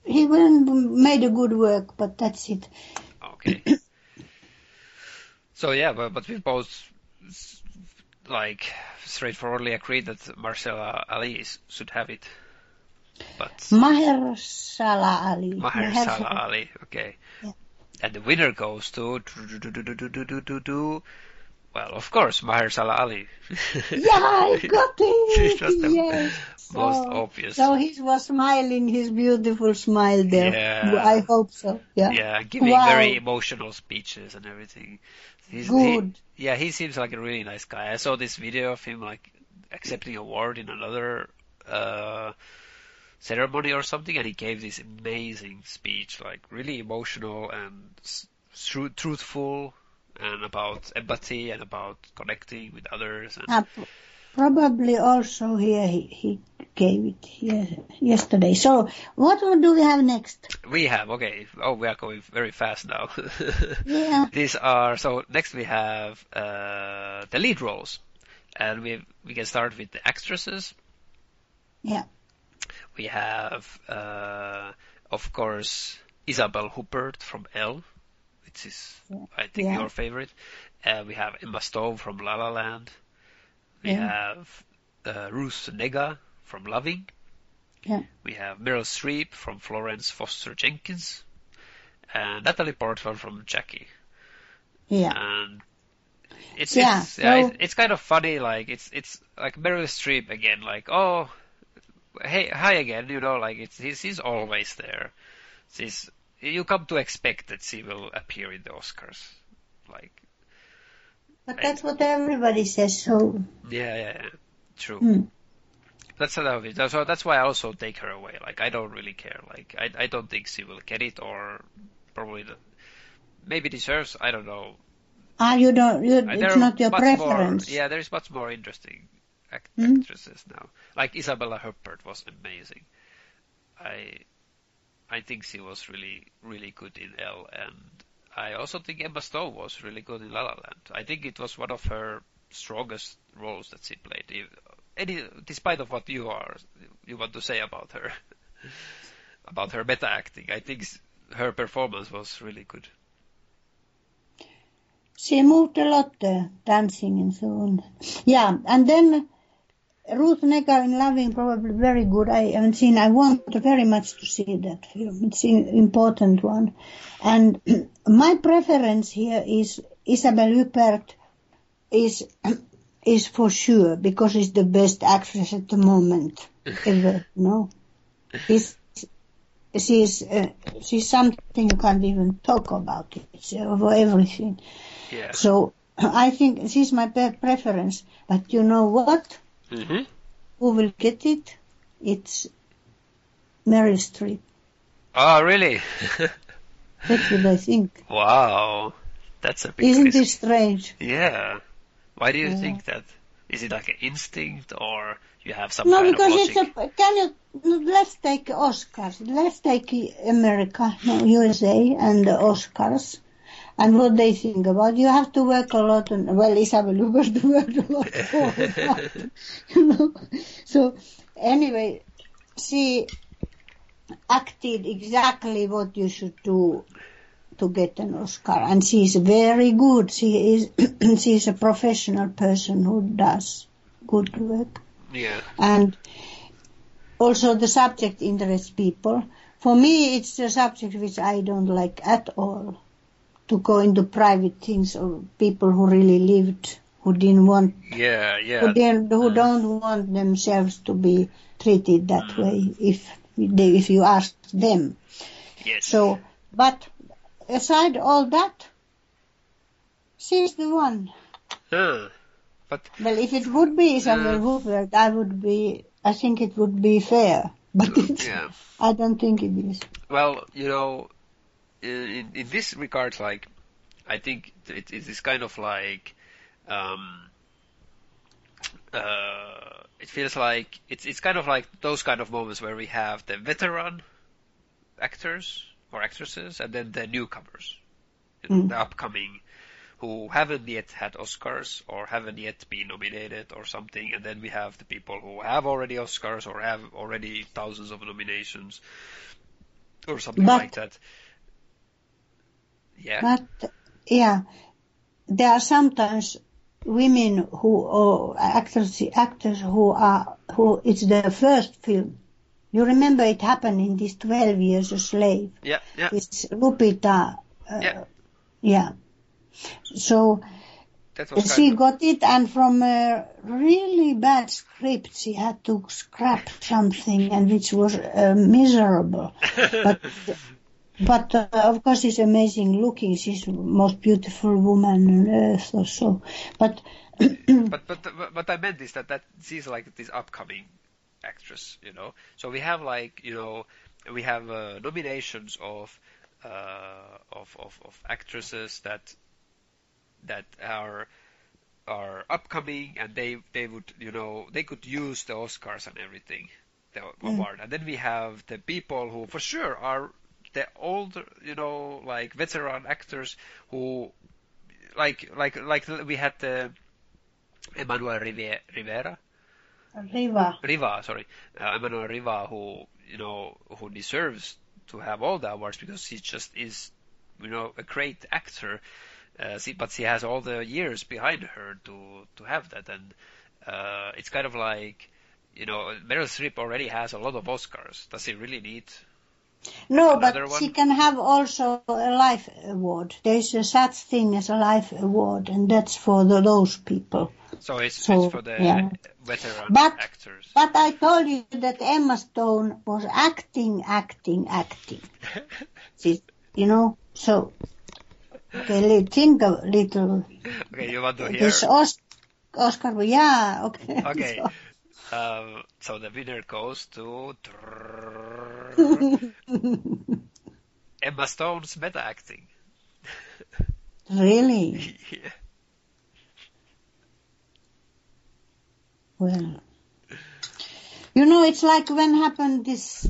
he went, made a good work, but that's it. So yeah, but but we both like straightforwardly agreed that Marcella Ali is, should have it, but. Mahershala Ali. Mahershala Ali. Okay. Yeah. And the winner goes to well, of course, Mahershala Ali. [laughs] Yeah, I got [laughs] it. It was the yes. most So- obvious. So he was smiling his beautiful smile there. Yeah. I hope so. Yeah. yeah, giving Wow. very emotional speeches and everything. He's, Good. He, yeah, he seems like a really nice guy. I saw this video of him like accepting an award in another uh, ceremony or something, and he gave this amazing speech, like really emotional and tru- truthful, and about empathy and about connecting with others. And probably also here he, he gave it ye- yesterday. So what do we have next? we have okay. Oh, we are going very fast now. [laughs] Yeah. These are so. Next we have uh, the lead roles, and we we can start with the actresses. Yeah. We have, uh, of course, Isabelle Huppert from Elle, which is, Yeah. I think, Yeah. your favorite. Uh, we have Emma Stone from La La Land. We have uh, Ruth Negga from Loving. Yeah. We have Meryl Streep from Florence Foster Jenkins. And Natalie Portman from Jackie. Yeah. And it's Yeah, it's, yeah, it's it's kind of funny. Like it's it's like Meryl Streep again. Like oh, hey hi again. You know, like it's he's he's always there. She's you come to expect that she will appear in the Oscars. Like But that's what everybody says. So yeah yeah, yeah. true. hmm. That's how it is. So that's why I also take her away. Like I don't really care. Like I I don't think she will get it or probably the, maybe deserves. I don't know. ah, you don't. You, there it's not your preference. More, yeah, there's much more interesting act- Hmm? actresses now. Like Isabella Huppert was amazing. I I think she was really really good in Elle, and I also think Emma Stone was really good in La La Land. I think it was one of her strongest roles that she played. Any, despite of what you are, you want to say about her, [laughs] about her meta acting, I think her performance was really good. She moved a lot, uh, dancing and so on. Yeah, and then Ruth Negga in Loving, probably very good. I haven't seen. I want very much to see that film. It's an important one. And [clears throat] my preference here is Isabelle Huppert is [clears throat] is for sure because she's the best actress at the moment [laughs] ever. No, she's she's uh, she's something you can't even talk about. It's over everything. Yeah. So [clears throat] I think she's my preference. But you know what? Mm-hmm. Who will get it? It's Meryl Streep. Oh, really? That's what I think. [laughs] Wow. That's a big Isn't risk. this strange? Yeah. Why do you Yeah. think that? Is it like an instinct or you have some No, kind because it's a. Can you? Let's take Oscars. Let's take America, no, USA, and the Oscars, and what they think about. You have to work a lot, and well, Isabelle [laughs] Huppert worked a lot for [laughs] that, you know. So anyway, she acted exactly what you should do to get an Oscar, and she's very good. She is. [clears throat] she's a professional person who does good work yeah. and also the subject interests people. For me, it's a subject which I don't like at all. To go into private things of people who really lived, who didn't want, Yeah, who, yeah. didn't, who mm. don't want themselves to be treated that mm. way. If they, if you ask them, Yes. so but aside all that, she's the one. Huh. But Well, if it would be Isabelle Mm. Huppert, I would be. I think it would be fair, but mm, it's, yeah. I don't think it is. Well, you know, in, in this regard, like, I think it, it is kind of like, um, uh, it feels like it's it's kind of like those kind of moments where we have the veteran actors or actresses and then the newcomers, Mm. the upcoming, who haven't yet had Oscars or haven't yet been nominated or something, and then we have the people who have already Oscars or have already thousands of nominations or something But- like that. Yeah. But yeah, there are sometimes women who or actors actors who are who it's their first film. You remember it happened in this Twelve Years a Slave. yeah, yeah, It's Lupita. Uh, Yeah. yeah. So she of, got it, and from a really bad script, she had to scrap something, and which was uh, miserable. [laughs] But, but uh, of course, she's amazing looking. She's the most beautiful woman on earth, or so. But [clears throat] but but what I meant is that that she's like this upcoming actress, you know. So we have like you know we have uh, nominations of uh, of of of actresses that that are are upcoming and they they would you know they could use the Oscars and everything the award and then we have the people who for sure are the older you know like veteran actors who like like like we had the Emmanuelle Rive- Rivera Riva, Riva, sorry, uh, Emmanuelle Riva, who you know who deserves to have all the awards because he just is, you know, a great actor. Uh, see, but she has all the years behind her to to have that, and uh, it's kind of like, you know, Meryl Streep already has a lot of Oscars. Does she really need? No, Another but one? she can have also a life award. There's a such thing as a life award, and that's for the, those people. So it's, So, it's for the yeah. veteran But- actors. But I told you that Emma Stone was acting, acting, acting. [laughs] She, you know, so okay, think a little. okay, you want to hear? This Os- Oscar, yeah, okay. [laughs] Okay. So- Um, so the winner goes to [laughs] Emma Stone's meta acting. really? [laughs] yeah. Well, you know, it's like when happened this.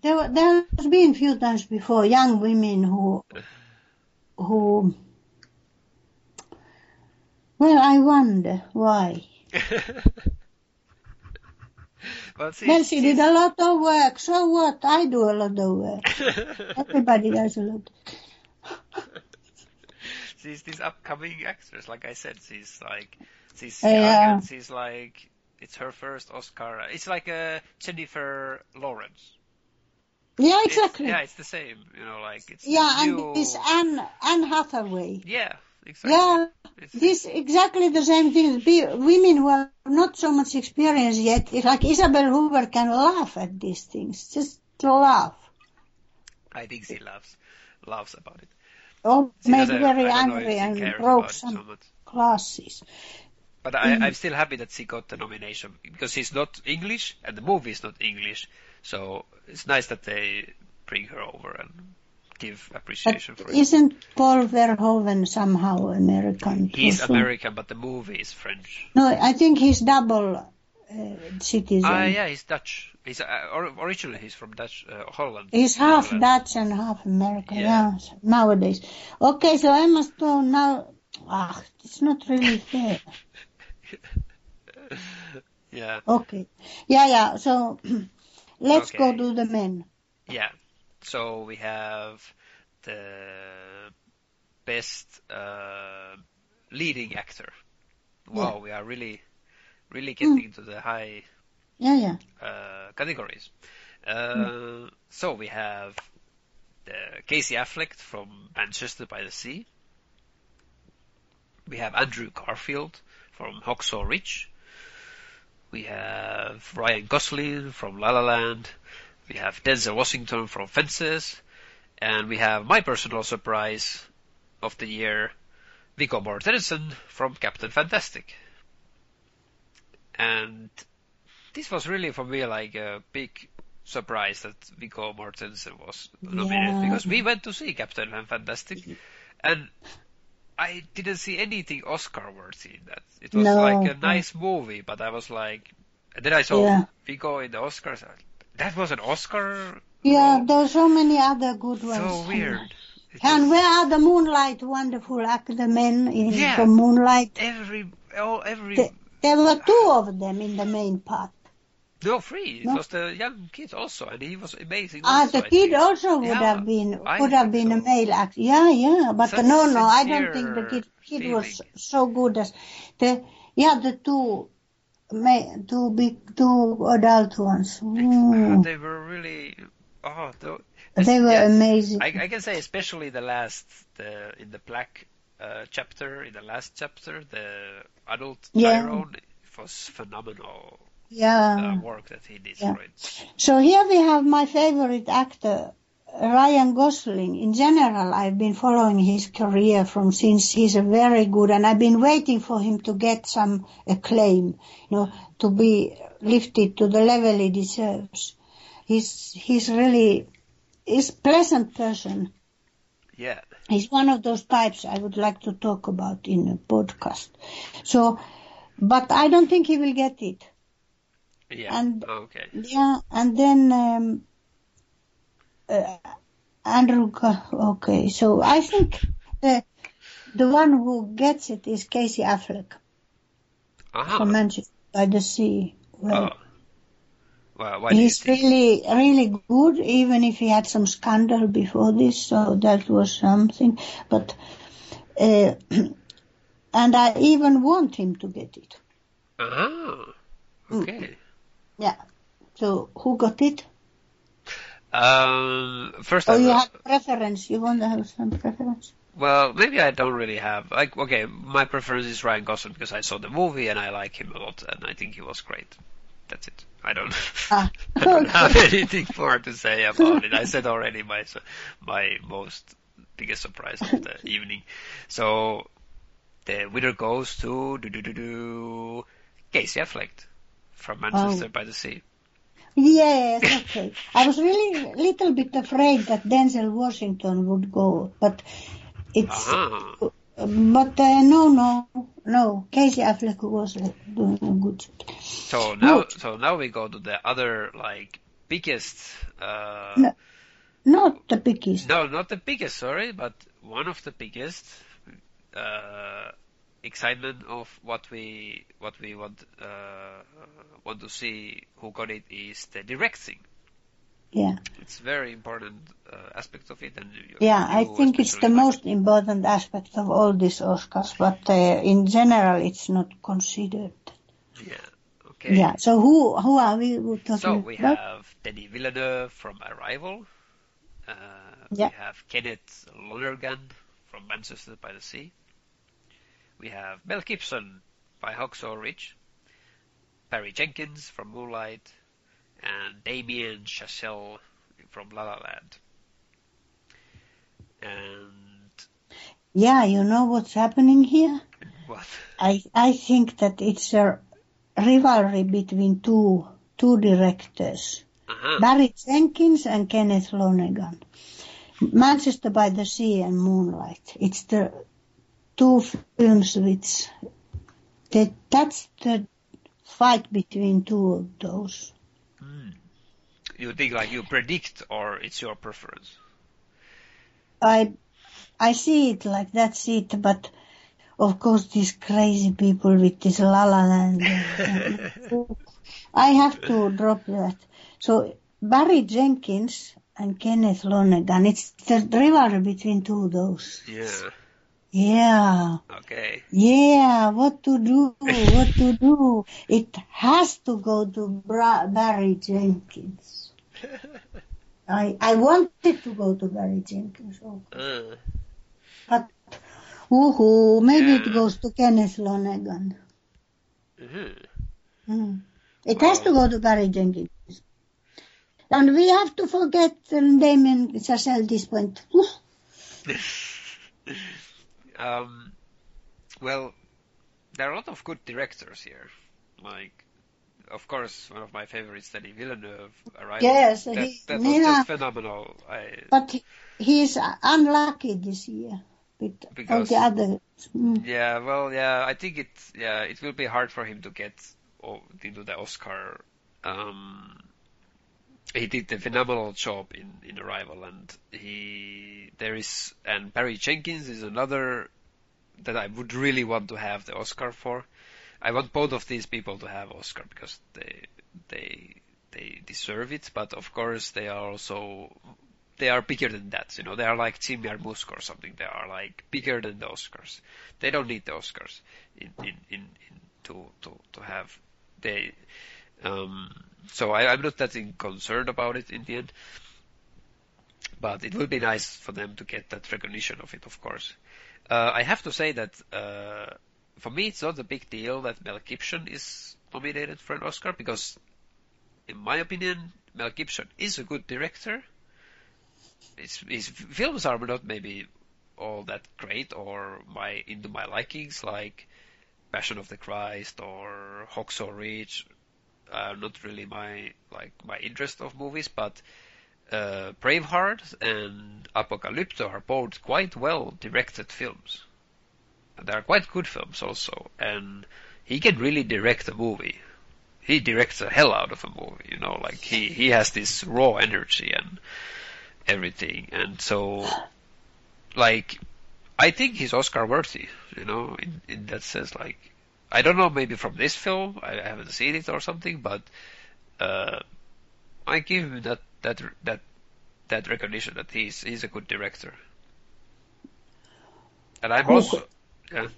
There, there has been few times before young women who who. Well, I wonder why. [laughs] well, she's, Well, she did a lot of work. So what? I do a lot of work. [laughs] Everybody does a lot. [laughs] she's this upcoming actress. Like I said, she's like she's Yeah. and she's like it's her first Oscar. It's like a Jennifer Lawrence. Yeah, It's- exactly. yeah, it's the same. You know, like it's Yeah, new. and this Anne Anne Hathaway. yeah, exactly. Yeah, It's- this exactly the same thing. Be, women who have not so much experience yet, like Isabelle Huppert can laugh at these things, just to laugh. I think she laughs, laughs about it. Or She made very I don't know if angry and broke some so glasses. But I, I'm still happy that she got the nomination because she's not English and the movie is not English. So it's nice that they bring her over and give But appreciation for it. isn't Paul Verhoeven somehow American? He's also? American, but the movie is French. No, I think he's double uh, citizen. Ah, yeah, he's Dutch. He's uh, or, originally he's from Dutch uh, Holland. He's half Holland. Dutch and half American, Yeah. yeah. nowadays. Okay, so Emma Stone now, ah, it's not really [laughs] fair. Yeah, Okay. Yeah, yeah, so [clears throat] let's go to the men. yeah. So we have the best uh, leading actor. Wow, we are really, really getting to the high Yeah, yeah. uh, categories. Uh, So we have the Casey Affleck from Manchester by the Sea. We have Andrew Garfield from Hacksaw Ridge. We have Ryan Gosling from La La Land. We have Denzel Washington from Fences. And we have my personal surprise of the year, Viggo Mortensen from Captain Fantastic. And this was really for me like a big surprise that Viggo Mortensen was nominated Yeah. because we went to see Captain Fantastic and I didn't see anything Oscar worthy in that. It was No. like a nice movie, but I was like, and then I saw Yeah. Viggo in the Oscars. That was an Oscar. Yeah, role? there are so many other good ones. so weird. It And where are the Moonlight wonderful actor the men in Yeah. from Moonlight? every oh, every The- There were two of them in the main part. no free. It No. was the young kid also, and he was amazing. Ah, also, the I kid think. also would Yeah, have been I would have think been a male actor. Yeah, yeah, but Such no, no, I don't think the kid kid was so good as the yeah the two two big two adult ones. They were really oh they were yeah, amazing. I, I can say especially the last the in the black uh, chapter in the last chapter the adult Yeah. Chiron was phenomenal yeah. uh, work that he did Yeah. So here we have my favorite actor, Ryan Gosling. In general, I've been following his career from since he's a very good, and I've been waiting for him to get some acclaim, you know, to be lifted to the level he deserves. He's he's really he's a pleasant person. Yeah, He's one of those types I would like to talk about in a podcast. So, but I don't think he will get it. yeah. And- okay. Yeah, and then um, uh, Andrew. Okay, so I think the the one who gets it is Casey Affleck Uh-huh. from Manchester by the Sea. Well, Oh. Well, why he's really really good, even if he had some scandal before this, so that was something. But uh, [clears throat] and I even want him to get it. Uh-huh. Okay. Yeah. So who got it? Um, first, Oh, you have preference. You want to have some preference? Well, maybe I don't really have like okay, my preference is Ryan Gosling because I saw the movie and I like him a lot and I think he was great. That's it. I don't [laughs] Ah, I don't have anything more to say about it. I said already my my most biggest surprise of the [laughs] evening. So the winner goes to do do do do Casey Affleck from Manchester Oh. by the Sea. Yes, okay. I was really a little bit afraid that Denzel Washington would go, but it's, Ah, but uh, no, no, no. Casey Affleck was uh, doing a good job. so now Good. so now we go to the other like biggest uh No. Not the biggest. No, not the biggest, sorry, but one of the biggest uh, excitement of what we what we want uh, want to see who got it is the directing. Yeah. It's very important uh, aspect of it, and you, Yeah, I think it's the most important aspect of all these Oscars, but uh, in general, it's not considered. Yeah. Okay. Yeah. So who who are we talking So we about? have Denis Villeneuve from Arrival. Uh, Yeah. We have Kenneth Lonergan from Manchester by the Sea. We have Mel Gibson by Hacksaw Ridge. Barry Jenkins from Moonlight. And Damien Chazelle from La La Land. And Yeah, you know what's happening here? what? I I think that it's a rivalry between two two directors, Uh-huh. Barry Jenkins and Kenneth Lonergan. Manchester by the Sea and Moonlight. It's the two films which that that's the fight between two of those. Hmm. You think like you predict or it's your preference? I I see it like that's it, but of course these crazy people with this La La Land. I have to drop that. So Barry Jenkins and Kenneth Lonergan, it's the rivalry between two of those. Yeah. Yeah, Okay. yeah, what to do, what to do. It has to go to Bra- Barry Jenkins. [laughs] I I wanted to go to Barry Jenkins. Uh, But, woohoo, maybe it goes to Kenneth Lonergan. mhm. Mm. It has to go to Barry Jenkins. And we have to forget um, Damien Chazelle at this point. [laughs] Um, well, there are a lot of good directors here. Like, of course, one of my favorites, Denis Villeneuve, Arrival. Yes, that, he- that was just phenomenal. I, But he- he's unlucky this year with all Because- the others. Mm. yeah, well, yeah, I think it, yeah, it will be hard for him to get into the Oscar. Um, he did a phenomenal job in, in Arrival, and he there is and Barry Jenkins is another that I would really want to have the Oscar for. I want both of these people to have Oscar because they they they deserve it, but of course they are also they are bigger than that. You know, they are like Jim Jarmusch or something. They are like bigger than the Oscars. They don't need the Oscars in in in, in to to to have they. Um, so I, I'm not that concerned about it in the end, but it will be nice for them to get that recognition of it, of course. Uh, I have to say that uh, for me, it's not a big deal that Mel Gibson is nominated for an Oscar because, in my opinion, Mel Gibson is a good director. His, his films are not maybe all that great or my into my likings, like Passion of the Christ or Hacksaw Ridge. Are not really my like my interest of movies, but uh, Braveheart and Apocalypto are both quite well directed films. They are quite good films also, and he can really direct a movie. He directs the hell out of a movie, you know, like he, he has this raw energy and everything, and so, like, I think he's Oscar worthy, you know, in, in that sense, like, I don't know, maybe from this film, I, haven't seen it or something, but, uh, I give him that, that, that, that recognition that he's, he's a good director. And I'm also, yeah,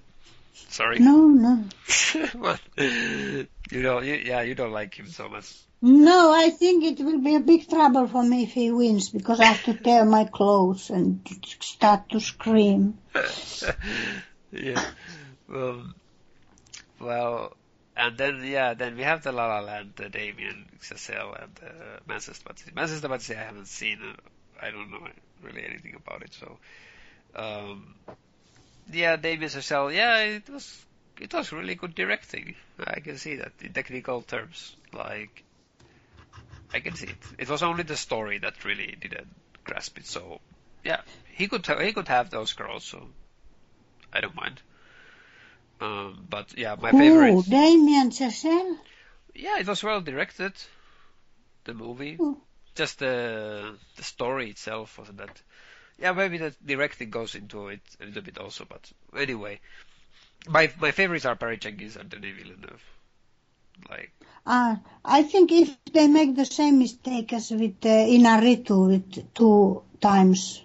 sorry. No, no. [laughs] what? You don't, you, yeah, you don't like him so much. No, I think it will be a big trouble for me if he wins because I have to tear my clothes and start to scream. [laughs] yeah. Um, well, and then yeah, then we have the La La Land, the Damien Chazelle, and uh, Manchester by. Manchester by I haven't seen. Uh, I don't know really anything about it. So, um, yeah, Damien Chazelle. Yeah, it was it was really good directing. I can see that in technical terms. Like, I can see it. It was only the story that really didn't grasp it. So, yeah, he could he could have the Oscar also. I don't mind. Um, but yeah, my Who? favorite. Damien Chazelle? Yeah, it was well directed. The movie, Who? just the the story itself wasn't that Yeah, maybe the directing goes into it a little bit also, but anyway, my my favorites are Barry Jenkins and Denis Villeneuve. Like, Uh, I think if they make the same mistake as with uh, Iñárritu with two times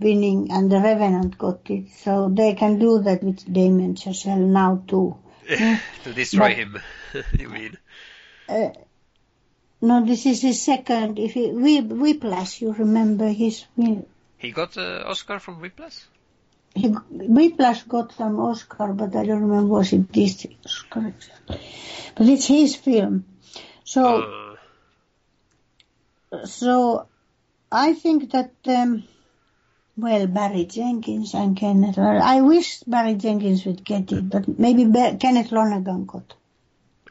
winning and the Revenant got it, so they can do that with Damien Chazelle now too. [laughs] to destroy But- him, [laughs] you mean? Uh, no, this is his second. If he, Whip, Whiplash, you remember his film. He got uh, Oscar from Whiplash? he, Whiplash got some Oscar, but I don't remember was it this Oscar. But it's his film. So Uh, So I think that, um, well, Barry Jenkins and Kenneth, I wish Barry Jenkins would get it, but maybe Ba- Kenneth Lonergan got.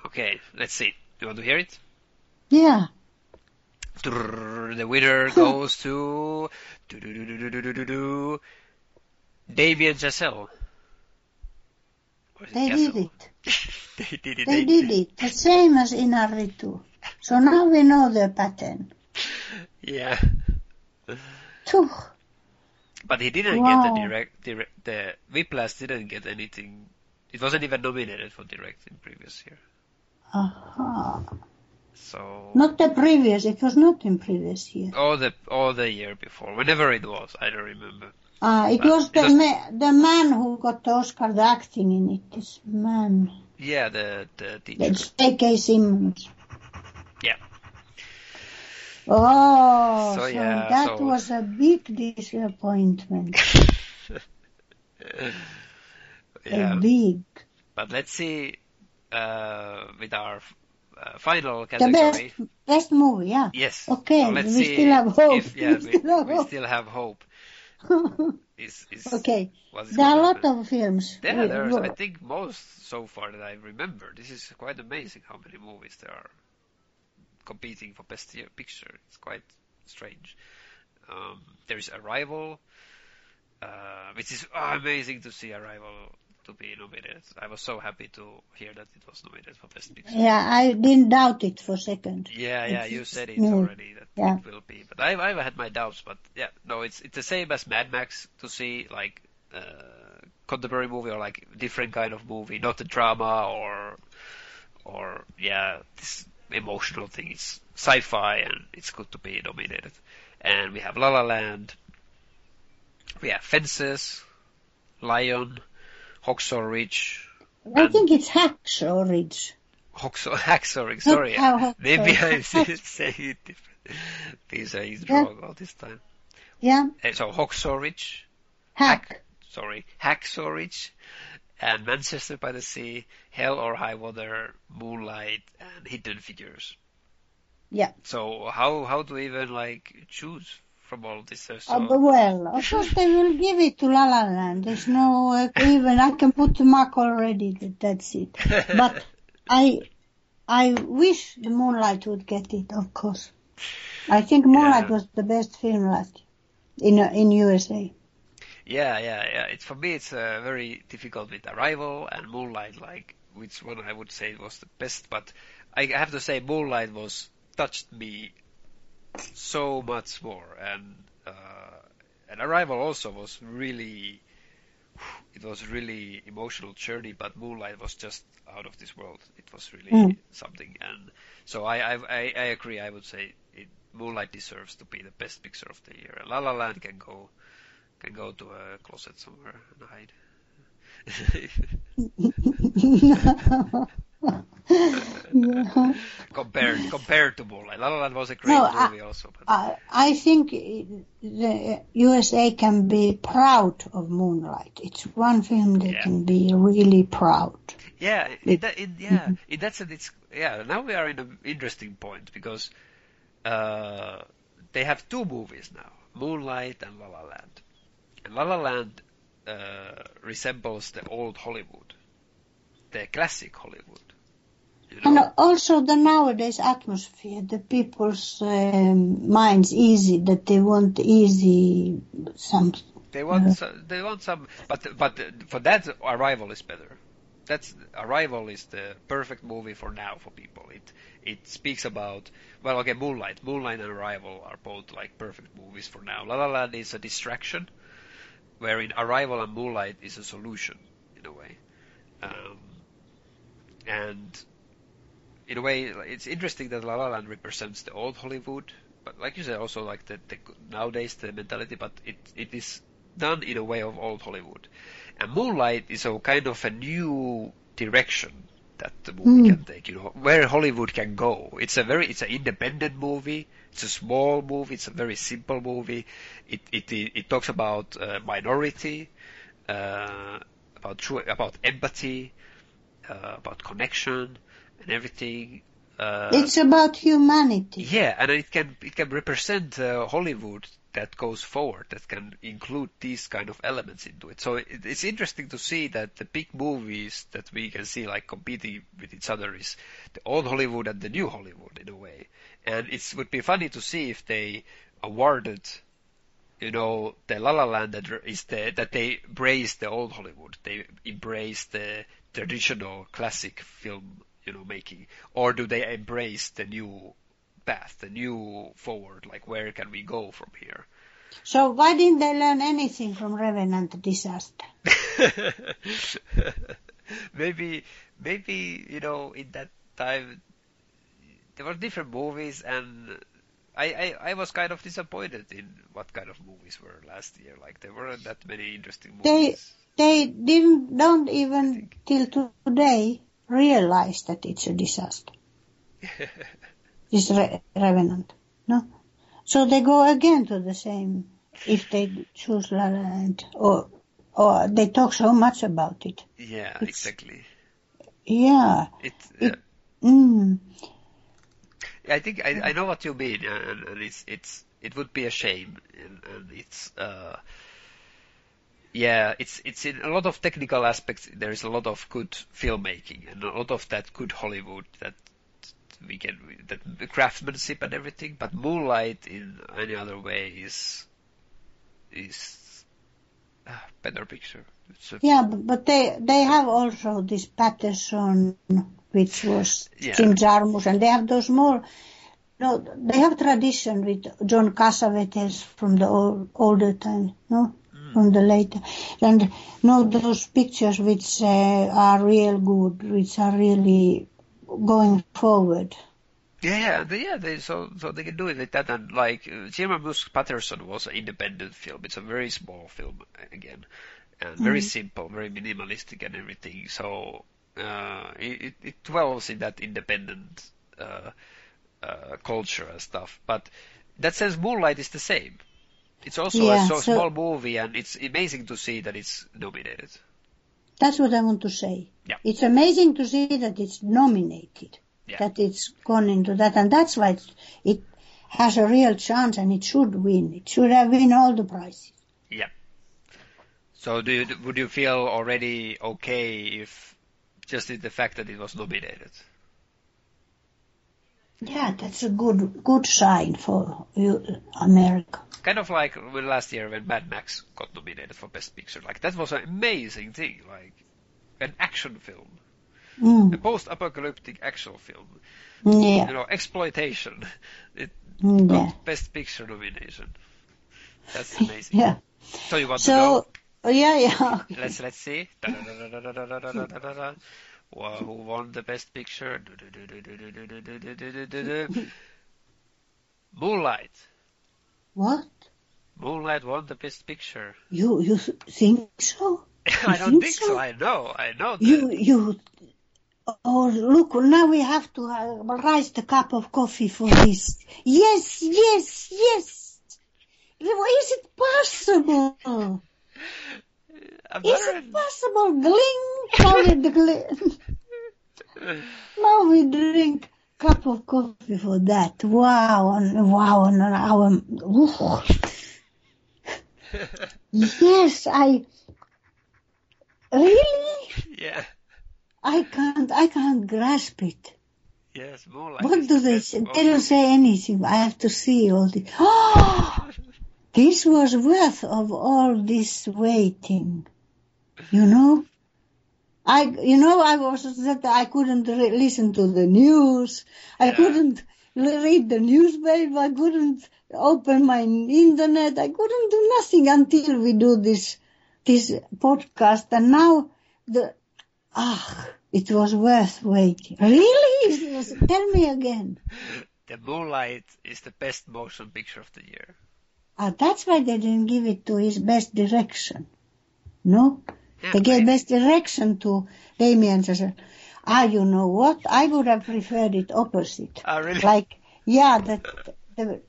okay, let's see. You want to hear it? Yeah. The winner [laughs] goes to Damien Chazelle. [laughs] They did it. they did it. They did it. The same as Iñárritu. So now we know the pattern. [laughs] Yeah, Phew. But he didn't Wow. get the direct. direct the Whiplash didn't get anything. It wasn't even nominated for direct in previous year. Aha. So Not the previous, it was not in previous year. all the all the year before, whenever it was, I don't remember. Ah, it But was the, it was- ma- the man who got the Oscar, the acting in it, this man. Yeah, the the teacher. J.K. Simmons. Yeah. Oh, So, so, yeah, that so- was a big disappointment. [laughs] yeah. A big. But let's see uh, with our uh, final The best, best movie, yeah. Yes. Okay, So [laughs] we still have hope. If, yeah, We still have we hope. still have hope. [laughs] Is, is okay, there are a lot of films. Yeah, there's, I think most so far that I remember. This is quite amazing how many movies there are competing for best year picture. It's quite strange. Um, there is Arrival, uh, which is amazing to see Arrival to be nominated. I was so happy to hear that it was nominated for best picture. yeah, I didn't doubt it for a second. Yeah, yeah, you said it already that Yeah. it will be, but I've I've had my doubts. But yeah, no, it's it's the same as Mad Max to see like uh, contemporary movie or like different kind of movie, not a drama or or yeah, this emotional thing. It's sci-fi and it's good to be nominated. And we have La La Land, we have Fences, Lion, Hacksaw Ridge, I think it's Hacksaw Ridge. Hacksaw, [laughs] Hacksaw, sorry. [laughs] how Hacksaw- Maybe I'm Hack- saying it different. These are Yeah. wrong all this time. Yeah, Uh, So Hacksaw Ridge, Hack. sorry, Hacksaw Ridge, and Manchester by the Sea, Hell or High Water, Moonlight, and Hidden Figures. Yeah. So how how do we even like choose from all this? Uh, So, well, of course they will give it to La La Land. There's no uh, even I can put the mark already that that's it. [laughs] But I I wish the Moonlight would get it, of course. I think Moonlight Yeah. was the best film last year in uh, in USA. Yeah, yeah, yeah. It's for me, it's uh, very difficult with Arrival and Moonlight. Like which one I would say was the best, but I have to say Moonlight was touched me so much more, and uh, and Arrival also was really. It was really emotional journey, but Moonlight was just out of this world. It was really Mm. something, and so I, I I I agree. I would say it, Moonlight deserves to be the best picture of the year. La La Land can go can go to a closet somewhere and hide. [laughs] yeah. compared Moonlight, La La Land was a great No, I- movie also, but I, I think the USA can be proud of Moonlight. It's one film they Yeah. can be really proud. yeah, that, in, yeah, in that sense, it's yeah. Now we are in an interesting point because uh, they have two movies now, Moonlight and La La Land, and La La Land uh, resembles the old Hollywood, the classic Hollywood. You And also the nowadays atmosphere, the people's um, minds easy, that they want easy some. They want Yeah. so, they want some, but but for that Arrival is better. that's Arrival is the perfect movie for now for people. It it speaks about well, okay, Moonlight, Moonlight and Arrival are both like perfect movies for now. La La Land is a distraction, wherein Arrival and Moonlight is a solution in a way. Um, and in a way, it's interesting that La La Land represents the old Hollywood, but like you said, also like the, the nowadays the mentality, but it it is done in a way of old Hollywood. And Moonlight is a kind of a new direction that the movie mm. can take, you know, where Hollywood can go. It's a very, it's an independent movie. It's a small movie. It's a very simple movie. It it it, it talks about uh, minority, uh, about true, about empathy, uh, about connection, and everything. Uh, it's about humanity. Yeah, and it can it can represent uh, Hollywood that goes forward that can include these kind of elements into it. So it, it's interesting to see that the big movies that we can see like competing with each other is the old Hollywood and the new Hollywood in a way. And it would be funny to see if they awarded, you know, the La La Land that is the, that they embrace the old Hollywood. They embrace the traditional classic film, you know, making, or do they embrace the new path, the new forward, like where can we go from here? So why didn't they learn anything from Revenant disaster? [laughs] maybe, maybe, you know, in that time, there were different movies and I, I, I was kind of disappointed in what kind of movies were last year. Like there weren't that many interesting movies. They, they didn't, don't even till today realize that it's a disaster. [laughs] is Re- Revenant. No? So they go again to the same if they choose La La Land or or they talk so much about it. Yeah, it's, exactly. Yeah. It, it mm. I think I, I know what you mean, and, and it's it's it would be a shame, and, and it's uh, yeah, it's it's in a lot of technical aspects. There is a lot of good filmmaking and a lot of that good Hollywood that we can the, the craftsmanship and everything, but Moonlight in any other way is is a better picture. A yeah, but they they have also this Paterson, which was yeah. Jim Jarmusch, and they have those more. No, they have tradition with John Cassavetes from the old, older time, no, mm. from the later, and no, those pictures which uh, are real good, which are really going forward. Yeah, yeah, they, yeah. They, so so they can do it like that, and like uh, Jarmusch Paterson was an independent film. It's a very small film again, and very mm-hmm. simple, very minimalistic, and everything. So uh, it it dwells in that independent uh, uh, culture and stuff. But that sense, Moonlight is the same. It's also yeah, a so, so small movie, and it's amazing to see that it's nominated. That's what I want to say. Yeah. It's amazing to see that it's nominated, yeah. that it's gone into that, and that's why it has a real chance and it should win. It should have won all the prizes. Yeah. So do you, would you feel already okay if just the fact that it was nominated? Yeah, that's a good good sign for America. Kind of like last year when Mad Max got nominated for Best Picture. Like that was an amazing thing. Like an action film, mm. a post-apocalyptic action film. Yeah. You know, exploitation. It mm, got yeah. Best Picture nomination. That's [laughs] amazing. yeah. So you want so, to? Oh, yeah, yeah. [laughs] Okay. Let's let's see. Well, who won the best picture? Moonlight. What? Moonlight won the best picture. You you think so? I don't think, think so? so? I know. I know. That. You you. Oh look! Now we have to uh, rise the cup of coffee for this. Yes, yes, yes. Is it possible? Is it possible? Gling! We, gling. now we drink cup of coffee for that. Wow, and wow, and our. yes, I. Really? Yeah. I can't. I can't grasp it. Yes, more like. What do they say? They don't say anything. I have to see all this. [gasps] Oh, this was worth of all this waiting. You know? I, you know, I was that I couldn't re- listen to the news. I Yeah. couldn't read the newspaper. I couldn't open my internet. I couldn't do nothing until we do this this podcast. And now the ah, it was worth waiting. Really? Was- Tell me again. The Moonlight is the best motion picture of the year. Ah, that's why they didn't give it to his best direction. No? Yeah, They gave maybe. best direction to Damien Chazelle. Ah, you know what? I would have preferred it opposite. Oh, really? Like, yeah, that the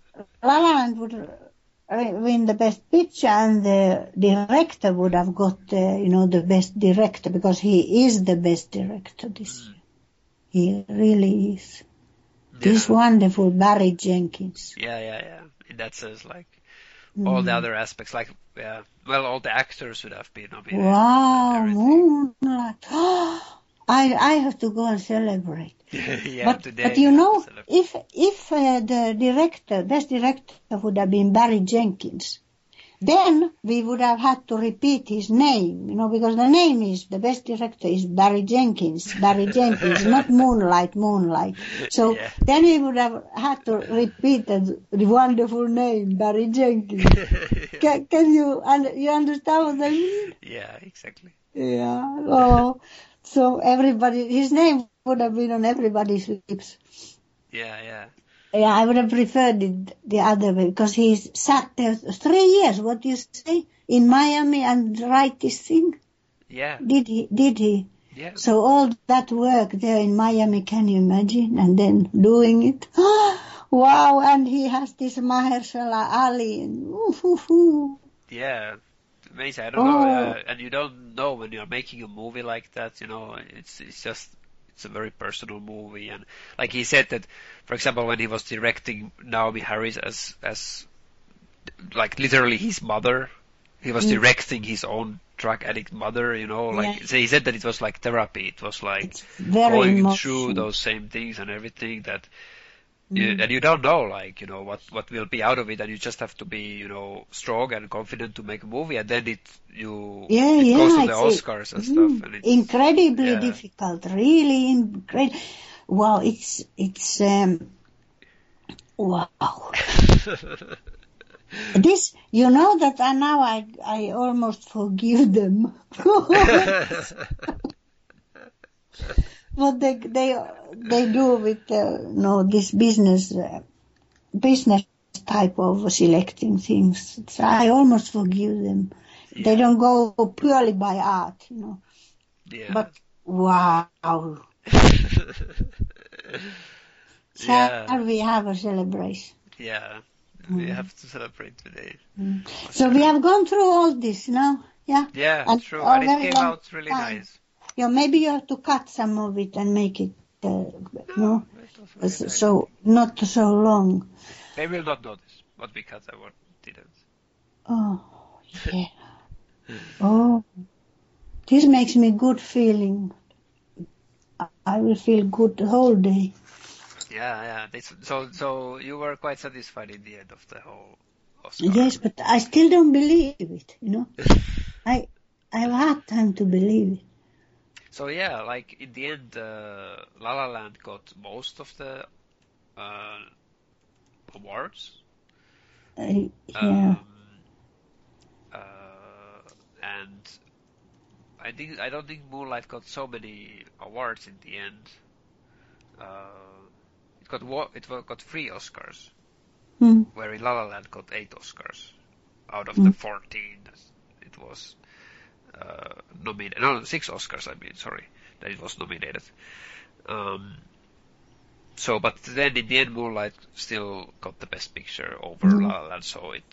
La La Land would uh, win the best picture and the director would have got, uh, you know, the best director because he is the best director this Mm. year. He really is. This wonderful Barry Jenkins. Yeah, yeah, yeah. In that like all Mm. the other aspects, like yeah, well, all the actors would have been nominated. Wow, moonlight. [gasps] I I have to go and celebrate. [laughs] yeah, but today. but you know, if if uh, the director, best director, would have been Barry Jenkins, then we would have had to repeat his name, you know, because the name is the best director is Barry Jenkins, Barry Jenkins, not [laughs] Moonlight, Moonlight. So Yeah. then we would have had to repeat the, the wonderful name, Barry Jenkins. [laughs] Can, can you you understand what I mean? yeah, exactly. Yeah. Oh, so everybody, his name would have been on everybody's lips. Yeah, yeah. Yeah, I would have preferred it the other way because he sat there three years. What do you say in Miami and write this thing? Yeah, Did he? Did he? yeah. So all that work there in Miami, can you imagine? And then doing it. [gasps] wow! And he has this Mahershala Ali. And, ooh, ooh, ooh. Yeah, amazing. I don't know, Oh. uh, and you don't know when you're making a movie like that. You know, it's it's just it's a very personal movie, and like he said that, for example, when he was directing Naomie Harris as as like literally his mother, he was Mm. directing his own drug addict mother. You know, like Yeah. so he said that it was like therapy. It was like going emotional. through those same things and everything that Mm. and you don't know like you know what what will be out of it and you just have to be you know strong and confident to make a movie and then it you Yeah, it yeah. goes to the Oscars and mm, stuff and it's incredibly yeah. difficult, really incredible. Wow, it's it's um, wow. [laughs] This, you know that I, now I I almost forgive them. [laughs] [laughs] what they they they do with uh, no this business uh, business type of selecting things. It's, I almost forgive them. They don't go purely by art, you know. yeah But wow, [laughs] yeah shall we have a celebration? yeah we Mm. have to celebrate today So we have gone through all this now, yeah. yeah And true and it came out really time. nice Yeah, maybe you have to cut some of it and make it, uh, no, really so not so long. they will not notice cut and what didn't Oh, yeah. Oh, this makes me good feeling. I- I will feel good the whole day. yeah yeah this, so so you were quite satisfied in the end of the whole Oscar Yes, but I still don't believe it, you know. [laughs] I, I've had time to believe it. So yeah, like in the end, uh, La La Land got most of the uh, awards. I, yeah. Um, uh, and I think I don't think Moonlight got so many awards in the end. Uh, it got wa- it got three Oscars, Hmm. where in La La Land got eight Oscars out of the fourteen. It was uh, nominated. No, six Oscars. I mean, sorry, that it was nominated. Um, so, but then in the end, Moonlight still got the best picture over Mhm. La La Land. So it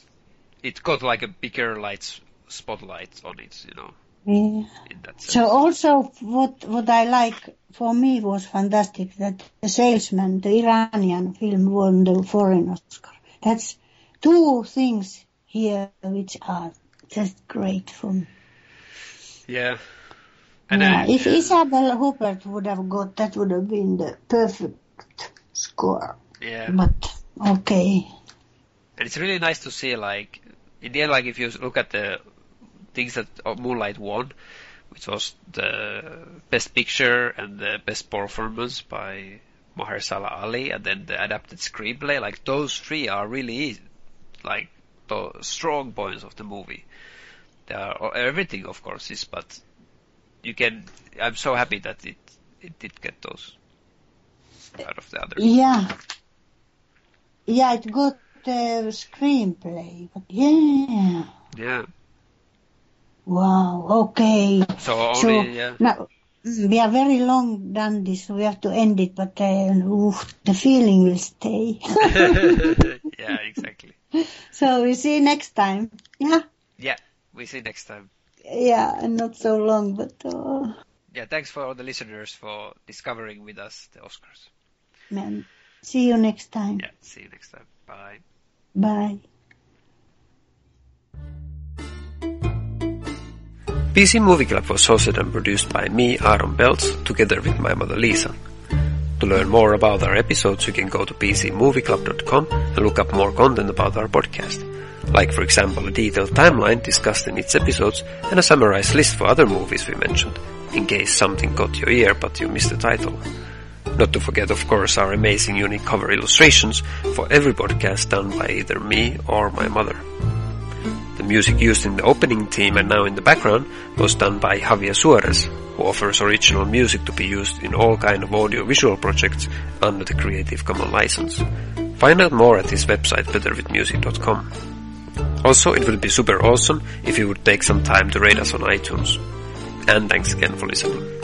it got like a bigger light spotlight on it, you know, Yeah. in that sense. So also what what I like for me was fantastic that the salesman, the Iranian film won the foreign Oscar. That's two things here which are just great for me. Yeah. And yeah, then, if Isabelle Huppert would have got that would have been the perfect score. yeah. But okay. And it's really nice to see, like, in the end, like, if you look at the things that uh, Moonlight won, which was the best picture and the best performance by Mahershala Ali, and then the adapted screenplay. Like those three are really like the strong points of the movie. Are, everything, of course, is, but you can. I'm so happy that it it did get those out of the other. Yeah. Yeah, it got the screenplay, but yeah. Yeah. Wow. Okay. So only So yeah. now we are very long done this, we have to end it. But uh, oof, the feeling will stay. [laughs] yeah, exactly. [laughs] so we see next time. Yeah. Yeah, we see next time. Yeah, and not so long, but uh, Yeah, thanks for all the listeners for discovering with us the Oscars. man. See you next time. Yeah, see you next time. Bye. Bye. PC Movie Club was hosted and produced by me, Aaron Belts, together with my mother Lisa. To learn more about our episodes, you can go to pcmovieclub.com and look up more content about our podcast. Like, for example, a detailed timeline discussed in its episodes and a summarized list for other movies we mentioned, in case something caught your ear but you missed the title. Not to forget, of course, our amazing unique cover illustrations for every podcast done by either me or my mother. The music used in the opening theme and now in the background was done by Javier Suarez, who offers original music to be used in all kind of audio-visual projects under the Creative Commons license. Find out more at his website betterwithmusic.com. Also, it would be super awesome if you would take some time to rate us on iTunes. And thanks again for listening.